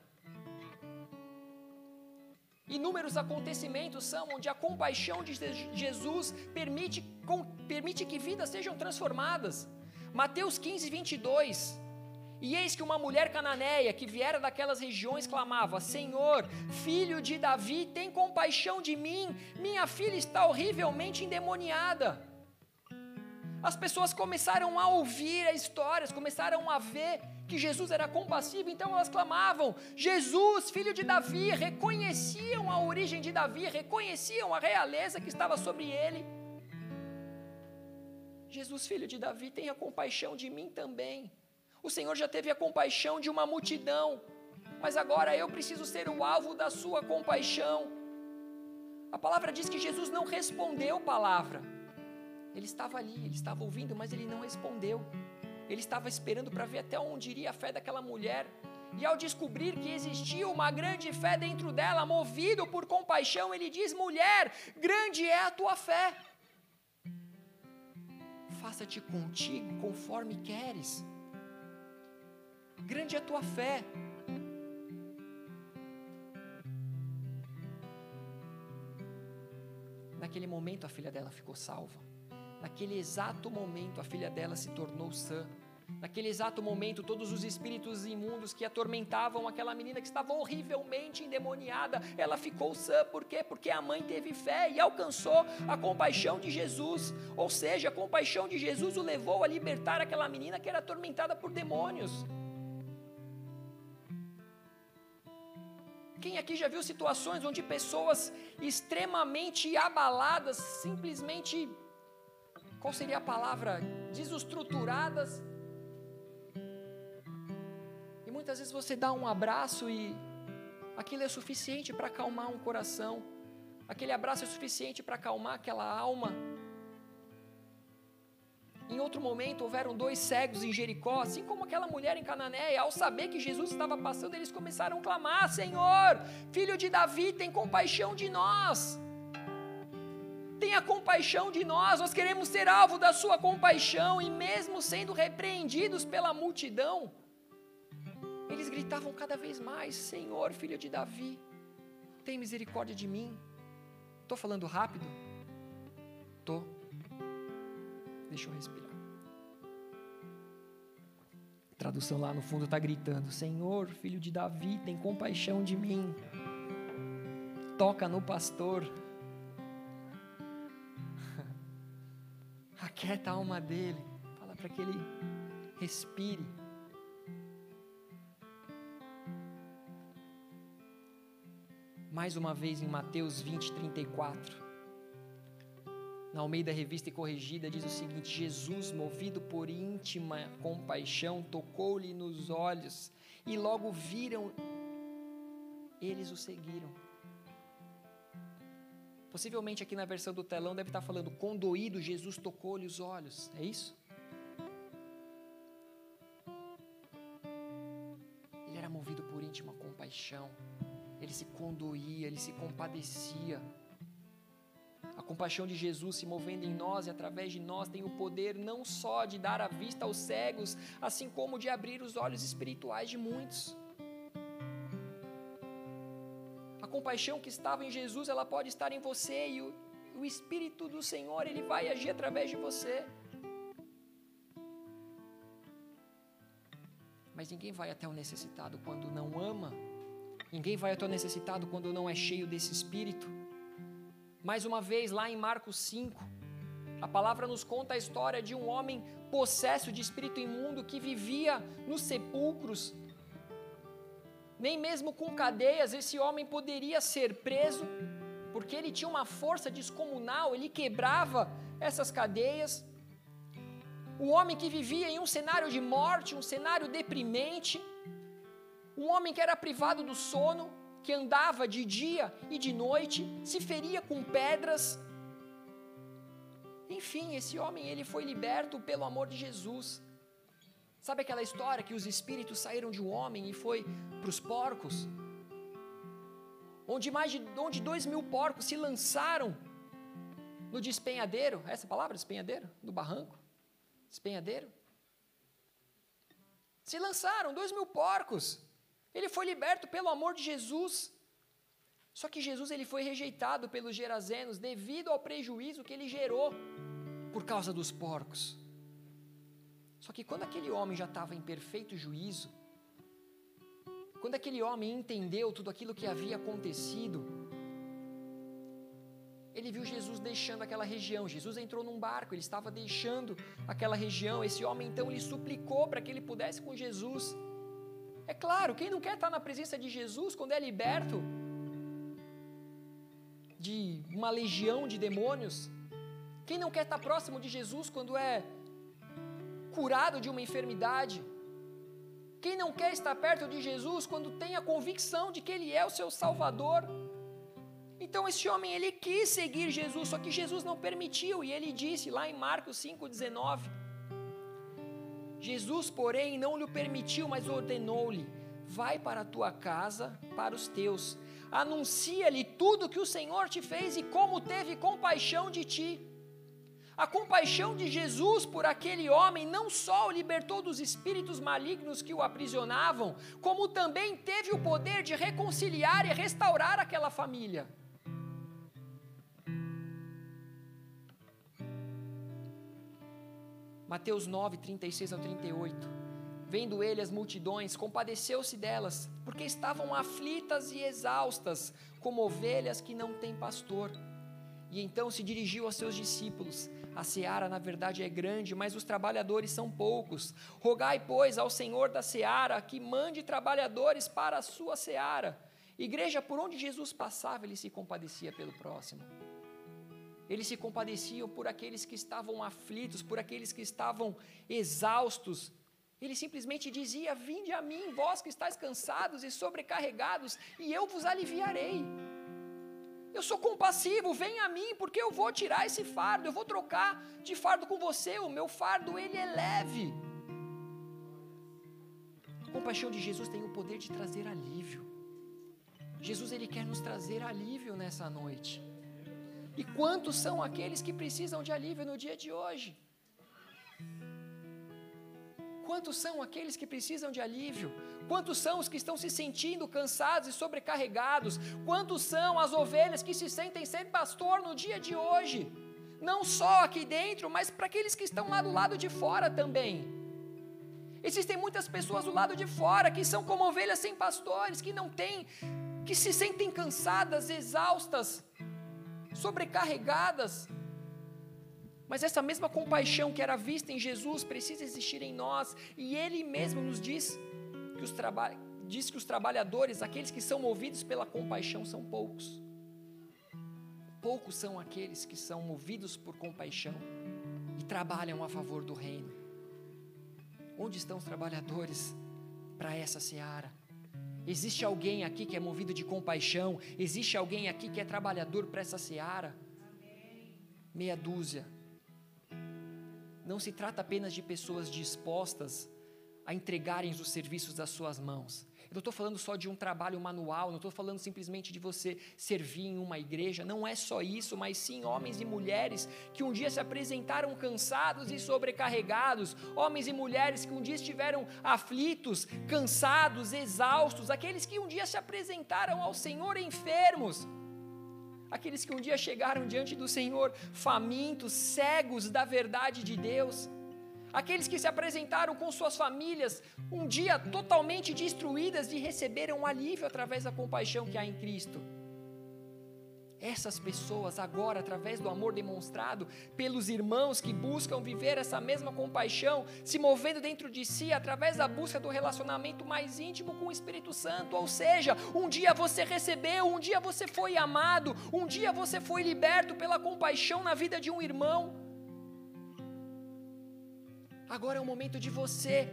Inúmeros acontecimentos são onde a compaixão de Jesus permite, com, permite que vidas sejam transformadas. Mateus 15, 22. E eis que uma mulher cananeia que viera daquelas regiões clamava: Senhor, filho de Davi, tem compaixão de mim, minha filha está horrivelmente endemoniada. As pessoas começaram a ouvir as histórias, começaram a ver que Jesus era compassivo, então elas clamavam: Jesus, filho de Davi, reconheciam a origem de Davi, reconheciam a realeza que estava sobre ele. Jesus, filho de Davi, tenha compaixão de mim também. O Senhor já teve a compaixão de uma multidão, mas agora eu preciso ser o alvo da sua compaixão. A palavra diz que Jesus não respondeu palavra. Ele estava ali, ele estava ouvindo, mas ele não respondeu. Ele estava esperando para ver até onde iria a fé daquela mulher. E ao descobrir que existia uma grande fé dentro dela, movido por compaixão, ele diz: Mulher, grande é a tua fé. Faça-te contigo conforme queres. Grande é a tua fé. Naquele momento a filha dela ficou salva. Naquele exato momento a filha dela se tornou sã. Naquele exato momento, todos os espíritos imundos que atormentavam aquela menina que estava horrivelmente endemoniada, ela ficou sã. Por quê? Porque a mãe teve fé e alcançou a compaixão de Jesus. Ou seja, a compaixão de Jesus o levou a libertar aquela menina que era atormentada por demônios. Quem aqui já viu situações onde pessoas extremamente abaladas, simplesmente, qual seria a palavra? Desestruturadas, muitas vezes você dá um abraço e aquilo é suficiente para acalmar um coração, aquele abraço é suficiente para acalmar aquela alma. Em outro momento, houveram dois cegos em Jericó, assim como aquela mulher em Cananéia. Ao saber que Jesus estava passando, eles começaram a clamar: Senhor, filho de Davi, tem compaixão de nós. Tenha compaixão de nós, nós queremos ser alvo da sua compaixão, e mesmo sendo repreendidos pela multidão, eles gritavam cada vez mais: Senhor, filho de Davi, tem misericórdia de mim. Estou falando rápido? Estou. Deixa eu respirar. A tradução lá no fundo está gritando: Senhor, filho de Davi, tem compaixão de mim. Toca no pastor. Aquieta a alma dele. Fala para que ele respire. mais uma vez em Mateus 20, 34. Na Almeida Revista e Corrigida diz o seguinte: Jesus, movido por íntima compaixão, tocou-lhe nos olhos e logo viram, eles o seguiram. Possivelmente aqui na versão do telão deve estar falando: condoído, Jesus tocou-lhe os olhos. É isso? Ele era movido por íntima compaixão ele se condoía, ele se compadecia. A compaixão de Jesus se movendo em nós e através de nós tem o poder não só de dar a vista aos cegos, assim como de abrir os olhos espirituais de muitos. Compaixão que estava em Jesus, ela pode estar em você e o, o Espírito do Senhor, ele vai agir através de você. Mas ninguém vai até o necessitado quando não ama Ninguém vai ao necessitado quando não é cheio desse espírito. Mais uma vez, lá em Marcos 5, a palavra nos conta a história de um homem possesso de espírito imundo que vivia nos sepulcros. Nem mesmo com cadeias esse homem poderia ser preso, porque ele tinha uma força descomunal, ele quebrava essas cadeias. O homem que vivia em um cenário de morte, um cenário deprimente, um homem que era privado do sono, que andava de dia e de noite, se feria com pedras. Enfim, esse homem ele foi liberto pelo amor de Jesus. Sabe aquela história que os espíritos saíram de um homem e foi para os porcos? Onde mais de onde dois mil porcos se lançaram no despenhadeiro, é essa palavra, despenhadeiro? No barranco? Despenhadeiro? Se lançaram, dois mil porcos. Ele foi liberto pelo amor de Jesus. Só que Jesus ele foi rejeitado pelos gerazenos devido ao prejuízo que ele gerou por causa dos porcos. Só que quando aquele homem já estava em perfeito juízo, quando aquele homem entendeu tudo aquilo que havia acontecido, ele viu Jesus deixando aquela região. Jesus entrou num barco, ele estava deixando aquela região. Esse homem então lhe suplicou para que ele pudesse com Jesus. É claro, quem não quer estar na presença de Jesus quando é liberto de uma legião de demônios? Quem não quer estar próximo de Jesus quando é curado de uma enfermidade? Quem não quer estar perto de Jesus quando tem a convicção de que Ele é o seu Salvador? Então esse homem ele quis seguir Jesus, só que Jesus não permitiu e ele disse lá em Marcos 5:19 Jesus, porém, não lhe permitiu, mas ordenou-lhe: Vai para a tua casa, para os teus, anuncia-lhe tudo que o Senhor te fez e como teve compaixão de ti. A compaixão de Jesus por aquele homem não só o libertou dos espíritos malignos que o aprisionavam, como também teve o poder de reconciliar e restaurar aquela família. Mateus 9, 36 ao 38. Vendo ele as multidões, compadeceu-se delas, porque estavam aflitas e exaustas, como ovelhas que não têm pastor. E então se dirigiu aos seus discípulos: A seara, na verdade, é grande, mas os trabalhadores são poucos. Rogai, pois, ao Senhor da seara que mande trabalhadores para a sua seara. Igreja, por onde Jesus passava, ele se compadecia pelo próximo. Eles se compadeciam por aqueles que estavam aflitos, por aqueles que estavam exaustos. Ele simplesmente dizia: Vinde a mim, vós que estáis cansados e sobrecarregados, e eu vos aliviarei. Eu sou compassivo, vem a mim, porque eu vou tirar esse fardo, eu vou trocar de fardo com você, o meu fardo ele é leve. A compaixão de Jesus tem o poder de trazer alívio. Jesus ele quer nos trazer alívio nessa noite. E quantos são aqueles que precisam de alívio no dia de hoje? Quantos são aqueles que precisam de alívio? Quantos são os que estão se sentindo cansados e sobrecarregados? Quantos são as ovelhas que se sentem sem pastor no dia de hoje? Não só aqui dentro, mas para aqueles que estão lá do lado de fora também. Existem muitas pessoas do lado de fora que são como ovelhas sem pastores, que não têm, que se sentem cansadas, exaustas, sobrecarregadas. Mas essa mesma compaixão que era vista em Jesus precisa existir em nós, e Ele mesmo nos diz que os, traba diz que os trabalhadores, aqueles que são movidos pela compaixão, são poucos. Poucos são aqueles que são movidos por compaixão e trabalham a favor do reino. Onde estão os trabalhadores para essa seara? Existe alguém aqui que é movido de compaixão? Existe alguém aqui que é trabalhador para essa seara? Meia dúzia. Não se trata apenas de pessoas dispostas a entregarem os serviços das suas mãos. Eu não estou falando só de um trabalho manual, não estou falando simplesmente de você servir em uma igreja, não é só isso, mas sim homens e mulheres que um dia se apresentaram cansados e sobrecarregados, homens e mulheres que um dia estiveram aflitos, cansados, exaustos, aqueles que um dia se apresentaram ao Senhor enfermos aqueles que um dia chegaram diante do Senhor famintos, cegos da verdade de Deus, aqueles que se apresentaram com suas famílias, um dia totalmente destruídas e receberam um alívio através da compaixão que há em Cristo. Essas pessoas, agora, através do amor demonstrado pelos irmãos que buscam viver essa mesma compaixão, se movendo dentro de si através da busca do relacionamento mais íntimo com o Espírito Santo. Ou seja, um dia você recebeu, um dia você foi amado, um dia você foi liberto pela compaixão na vida de um irmão. Agora é o momento de você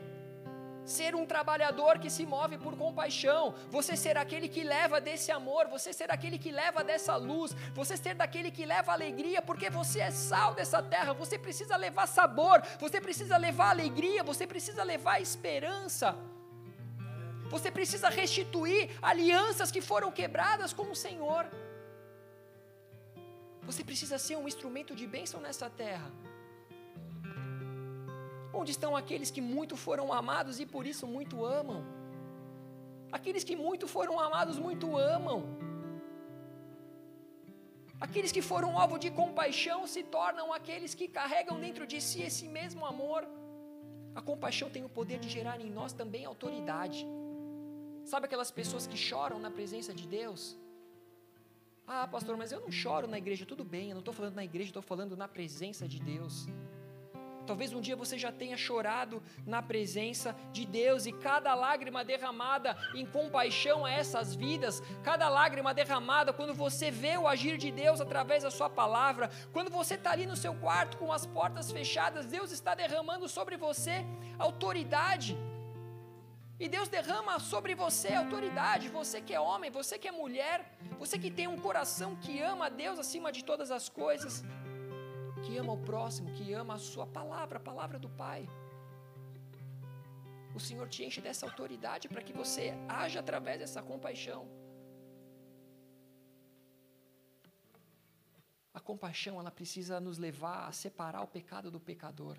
ser um trabalhador que se move por compaixão, você ser aquele que leva desse amor, você ser aquele que leva dessa luz, você ser daquele que leva alegria, porque você é sal dessa terra, você precisa levar sabor, você precisa levar alegria, você precisa levar esperança. Você precisa restituir alianças que foram quebradas com o Senhor. Você precisa ser um instrumento de bênção nessa terra. Onde estão aqueles que muito foram amados e por isso muito amam? Aqueles que muito foram amados, muito amam. Aqueles que foram alvo de compaixão se tornam aqueles que carregam dentro de si esse mesmo amor. A compaixão tem o poder de gerar em nós também autoridade. Sabe aquelas pessoas que choram na presença de Deus? Ah, pastor, mas eu não choro na igreja. Tudo bem, eu não estou falando na igreja, estou falando na presença de Deus. Talvez um dia você já tenha chorado na presença de Deus e cada lágrima derramada em compaixão a essas vidas, cada lágrima derramada quando você vê o agir de Deus através da Sua palavra, quando você está ali no seu quarto com as portas fechadas, Deus está derramando sobre você autoridade. E Deus derrama sobre você autoridade, você que é homem, você que é mulher, você que tem um coração que ama a Deus acima de todas as coisas que ama o próximo, que ama a sua palavra, a palavra do Pai. o Senhor te enche dessa autoridade para que você haja através dessa compaixão. A compaixão, ela precisa nos levar a separar o pecado do pecador.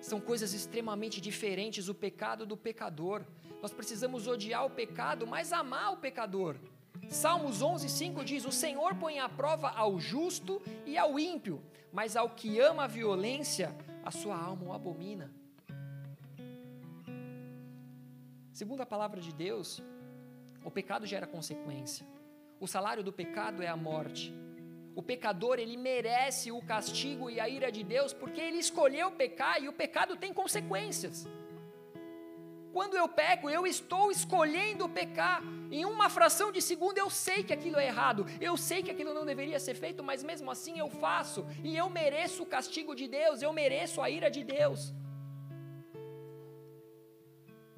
São coisas extremamente diferentes o pecado do pecador. Nós precisamos odiar o pecado, mas amar o pecador. Salmos 11:5 diz: "O Senhor põe à prova ao justo e ao ímpio, mas ao que ama a violência, a sua alma o abomina." Segundo a palavra de Deus, o pecado gera consequência. O salário do pecado é a morte. O pecador, ele merece o castigo e a ira de Deus porque ele escolheu pecar e o pecado tem consequências. Quando eu peco, eu estou escolhendo pecar. Em uma fração de segundo eu sei que aquilo é errado, eu sei que aquilo não deveria ser feito, mas mesmo assim eu faço, e eu mereço o castigo de Deus, eu mereço a ira de Deus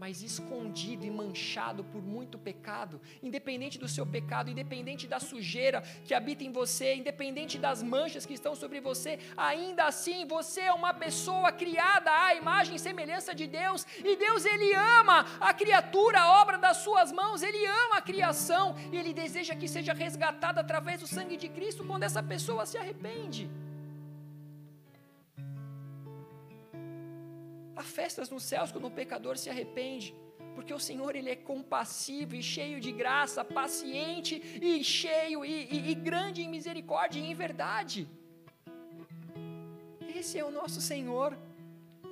mas escondido e manchado por muito pecado, independente do seu pecado, independente da sujeira que habita em você, independente das manchas que estão sobre você, ainda assim você é uma pessoa criada à imagem e semelhança de Deus, e Deus ele ama a criatura, a obra das suas mãos, ele ama a criação, e ele deseja que seja resgatada através do sangue de Cristo quando essa pessoa se arrepende. Há festas nos céus quando o pecador se arrepende, porque o Senhor ele é compassivo e cheio de graça, paciente e cheio e, e, e grande em misericórdia e em verdade. Esse é o nosso Senhor,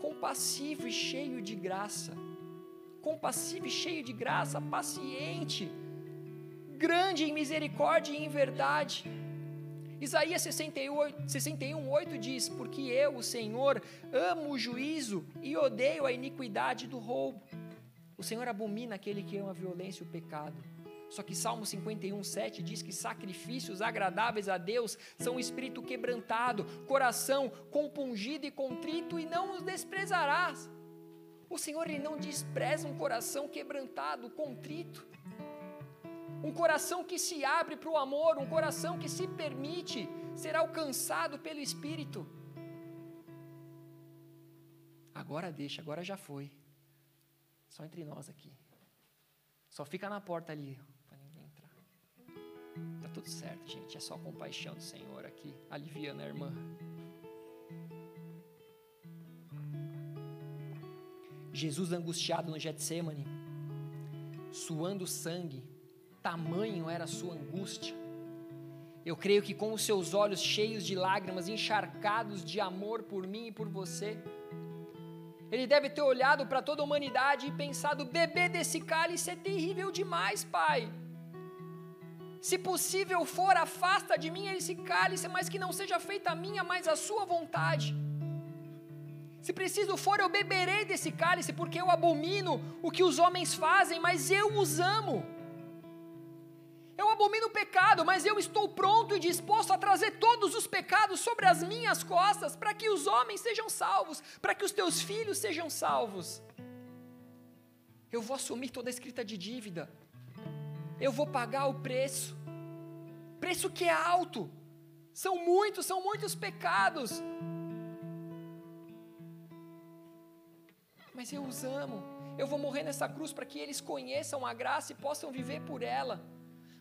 compassivo e cheio de graça, compassivo e cheio de graça, paciente, grande em misericórdia e em verdade. Isaías 68, 61, 8 diz: Porque eu, o Senhor, amo o juízo e odeio a iniquidade do roubo. O Senhor abomina aquele que ama a violência e o pecado. Só que Salmo 51, 7 diz que sacrifícios agradáveis a Deus são um espírito quebrantado, coração compungido e contrito, e não os desprezarás. O Senhor ele não despreza um coração quebrantado, contrito um coração que se abre para o amor, um coração que se permite ser alcançado pelo Espírito. Agora deixa, agora já foi. Só entre nós aqui. Só fica na porta ali, para ninguém entrar. Tá tudo certo, gente. É só compaixão do Senhor aqui, aliviando a irmã. Jesus angustiado no Getsemane, suando sangue, tamanho era a sua angústia. Eu creio que com os seus olhos cheios de lágrimas, encharcados de amor por mim e por você, ele deve ter olhado para toda a humanidade e pensado: beber desse cálice é terrível demais, Pai. Se possível for, afasta de mim esse cálice, mas que não seja feita a minha, mas a sua vontade. Se preciso for, eu beberei desse cálice, porque eu abomino o que os homens fazem, mas eu os amo. Eu abomino o pecado, mas eu estou pronto e disposto a trazer todos os pecados sobre as minhas costas, para que os homens sejam salvos, para que os teus filhos sejam salvos. Eu vou assumir toda a escrita de dívida, eu vou pagar o preço, preço que é alto, são muitos, são muitos pecados, mas eu os amo, eu vou morrer nessa cruz para que eles conheçam a graça e possam viver por ela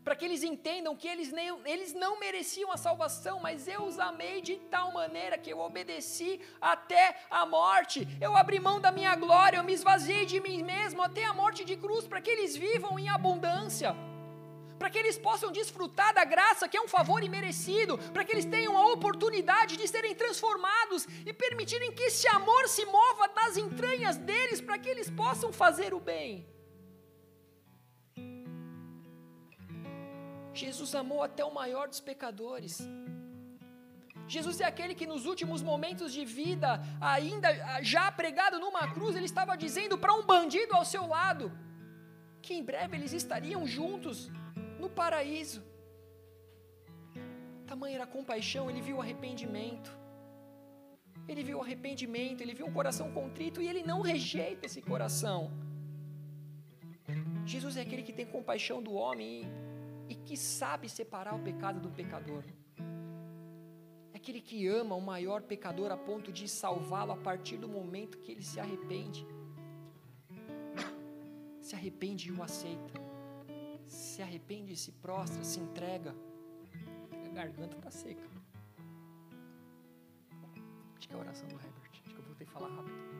para que eles entendam que eles, nem, eles não mereciam a salvação, mas eu os amei de tal maneira que eu obedeci até a morte. Eu abri mão da minha glória, eu me esvaziei de mim mesmo até a morte de cruz, para que eles vivam em abundância. Para que eles possam desfrutar da graça que é um favor imerecido, para que eles tenham a oportunidade de serem transformados e permitirem que esse amor se mova das entranhas deles, para que eles possam fazer o bem. Jesus amou até o maior dos pecadores. Jesus é aquele que nos últimos momentos de vida, ainda já pregado numa cruz, ele estava dizendo para um bandido ao seu lado que em breve eles estariam juntos no paraíso. Tamanha era a compaixão, ele viu o arrependimento. Ele viu o arrependimento, ele viu um coração contrito e ele não rejeita esse coração. Jesus é aquele que tem compaixão do homem e que sabe separar o pecado do pecador. É aquele que ama o maior pecador a ponto de salvá-lo a partir do momento que ele se arrepende. se arrepende e o aceita. Se arrepende e se prostra, se entrega. A garganta está seca. Acho que é a oração do Herbert. Acho que eu voltei a falar rápido.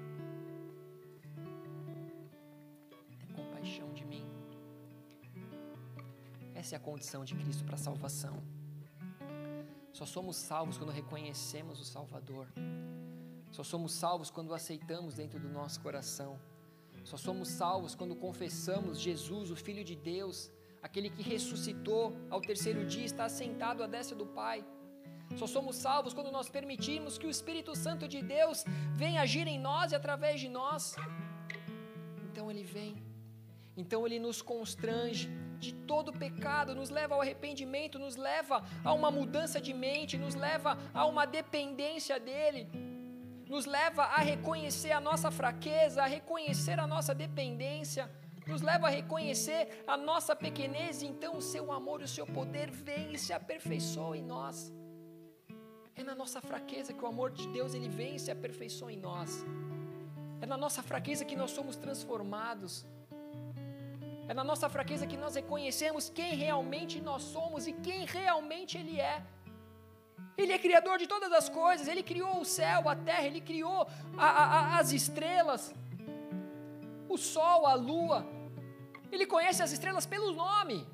É a condição de Cristo para a salvação. Só somos salvos quando reconhecemos o Salvador. Só somos salvos quando o aceitamos dentro do nosso coração. Só somos salvos quando confessamos Jesus, o Filho de Deus, aquele que ressuscitou ao terceiro dia, está assentado à destra do Pai. Só somos salvos quando nós permitimos que o Espírito Santo de Deus venha agir em nós e através de nós. Então ele vem, então ele nos constrange de todo pecado, nos leva ao arrependimento, nos leva a uma mudança de mente, nos leva a uma dependência dele nos leva a reconhecer a nossa fraqueza, a reconhecer a nossa dependência, nos leva a reconhecer a nossa pequenez, e então o seu amor o seu poder vem e se aperfeiçoa em nós. É na nossa fraqueza que o amor de Deus ele vem e se aperfeiçoa em nós. É na nossa fraqueza que nós somos transformados. É na nossa fraqueza que nós reconhecemos quem realmente nós somos e quem realmente Ele é. Ele é criador de todas as coisas, ele criou o céu, a terra, ele criou a, a, as estrelas, o sol, a lua. Ele conhece as estrelas pelo nome.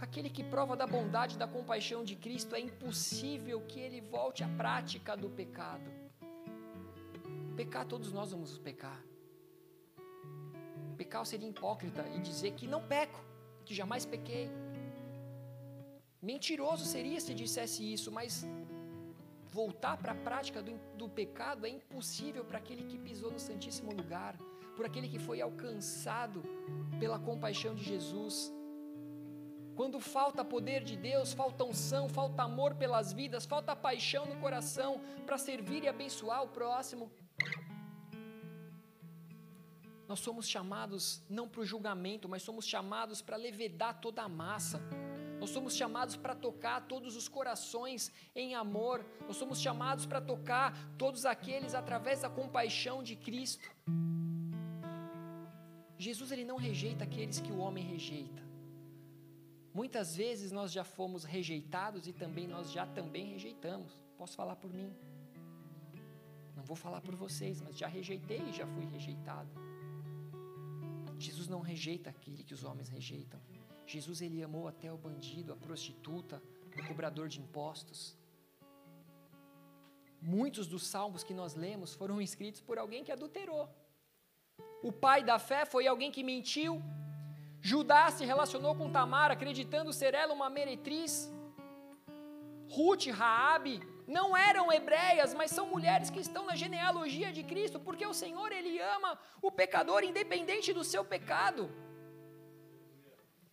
Aquele que prova da bondade e da compaixão de Cristo, é impossível que ele volte à prática do pecado. Pecar, todos nós vamos pecar. Pecar seria hipócrita e dizer que não peco, que jamais pequei. Mentiroso seria se dissesse isso, mas voltar para a prática do, do pecado é impossível para aquele que pisou no Santíssimo Lugar, por aquele que foi alcançado pela compaixão de Jesus. Quando falta poder de Deus, falta unção, falta amor pelas vidas, falta paixão no coração para servir e abençoar o próximo. Nós somos chamados não para o julgamento, mas somos chamados para levedar toda a massa. Nós somos chamados para tocar todos os corações em amor. Nós somos chamados para tocar todos aqueles através da compaixão de Cristo. Jesus ele não rejeita aqueles que o homem rejeita. Muitas vezes nós já fomos rejeitados e também nós já também rejeitamos. Posso falar por mim? Não vou falar por vocês, mas já rejeitei e já fui rejeitado. Jesus não rejeita aquele que os homens rejeitam. Jesus ele amou até o bandido, a prostituta, o cobrador de impostos. Muitos dos salmos que nós lemos foram escritos por alguém que adulterou. O pai da fé foi alguém que mentiu. Judá se relacionou com Tamar, acreditando ser ela uma meretriz. Ruth, Raabe, não eram hebreias, mas são mulheres que estão na genealogia de Cristo, porque o Senhor ele ama o pecador independente do seu pecado.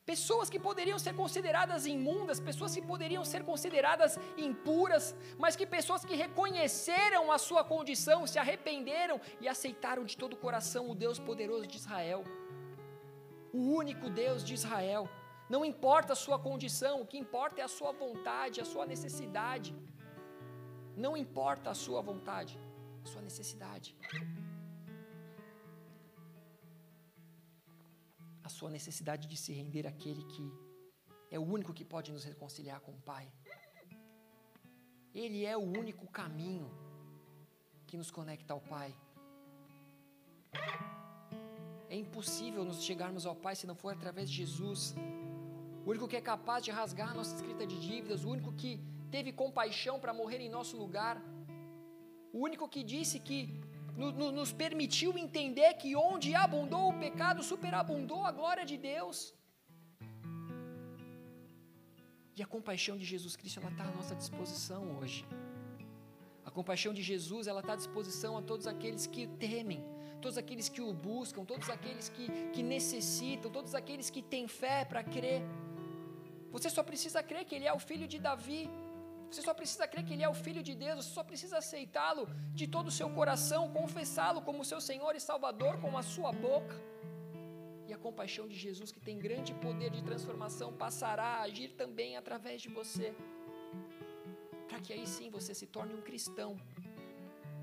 Pessoas que poderiam ser consideradas imundas, pessoas que poderiam ser consideradas impuras, mas que pessoas que reconheceram a sua condição, se arrependeram e aceitaram de todo o coração o Deus poderoso de Israel. O único Deus de Israel. Não importa a sua condição, o que importa é a sua vontade, a sua necessidade. Não importa a sua vontade, a sua necessidade. a sua necessidade de se render àquele que é o único que pode nos reconciliar com o Pai. Ele é o único caminho que nos conecta ao Pai. É impossível nos chegarmos ao Pai se não for através de Jesus. O único que é capaz de rasgar a nossa escrita de dívidas, o único que teve compaixão para morrer em nosso lugar, o único que disse que nos permitiu entender que onde abundou o pecado, superabundou a glória de Deus. E a compaixão de Jesus Cristo, ela está à nossa disposição hoje. A compaixão de Jesus, ela está à disposição a todos aqueles que temem, todos aqueles que o buscam, todos aqueles que, que necessitam, todos aqueles que têm fé para crer. Você só precisa crer que Ele é o filho de Davi, você só precisa crer que Ele é o Filho de Deus, você só precisa aceitá-lo de todo o seu coração, confessá-lo como seu Senhor e Salvador com a sua boca. E a compaixão de Jesus, que tem grande poder de transformação, passará a agir também através de você. Para que aí sim você se torne um cristão,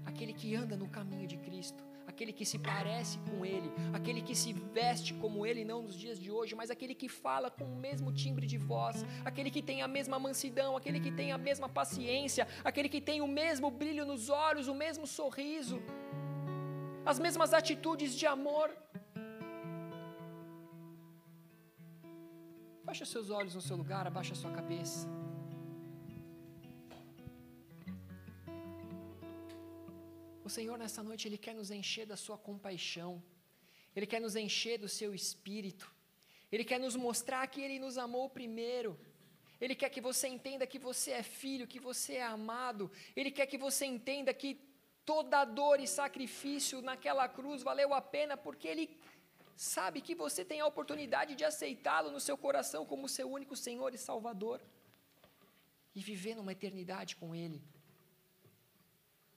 aquele que anda no caminho de Cristo, aquele que se parece com Ele, aquele que se veste como Ele, não nos dias de hoje, mas aquele que fala com o mesmo timbre de voz, aquele que tem a mesma mansidão, aquele que tem a mesma paciência, aquele que tem o mesmo brilho nos olhos, o mesmo sorriso, as mesmas atitudes de amor. Os seus olhos no seu lugar, abaixa sua cabeça. O Senhor, nessa noite, Ele quer nos encher da Sua compaixão, Ele quer nos encher do Seu espírito, Ele quer nos mostrar que Ele nos amou primeiro. Ele quer que você entenda que você é filho, que você é amado. Ele quer que você entenda que toda dor e sacrifício naquela cruz valeu a pena, porque Ele sabe que você tem a oportunidade de aceitá-lo no seu coração como seu único Senhor e Salvador e viver numa eternidade com Ele.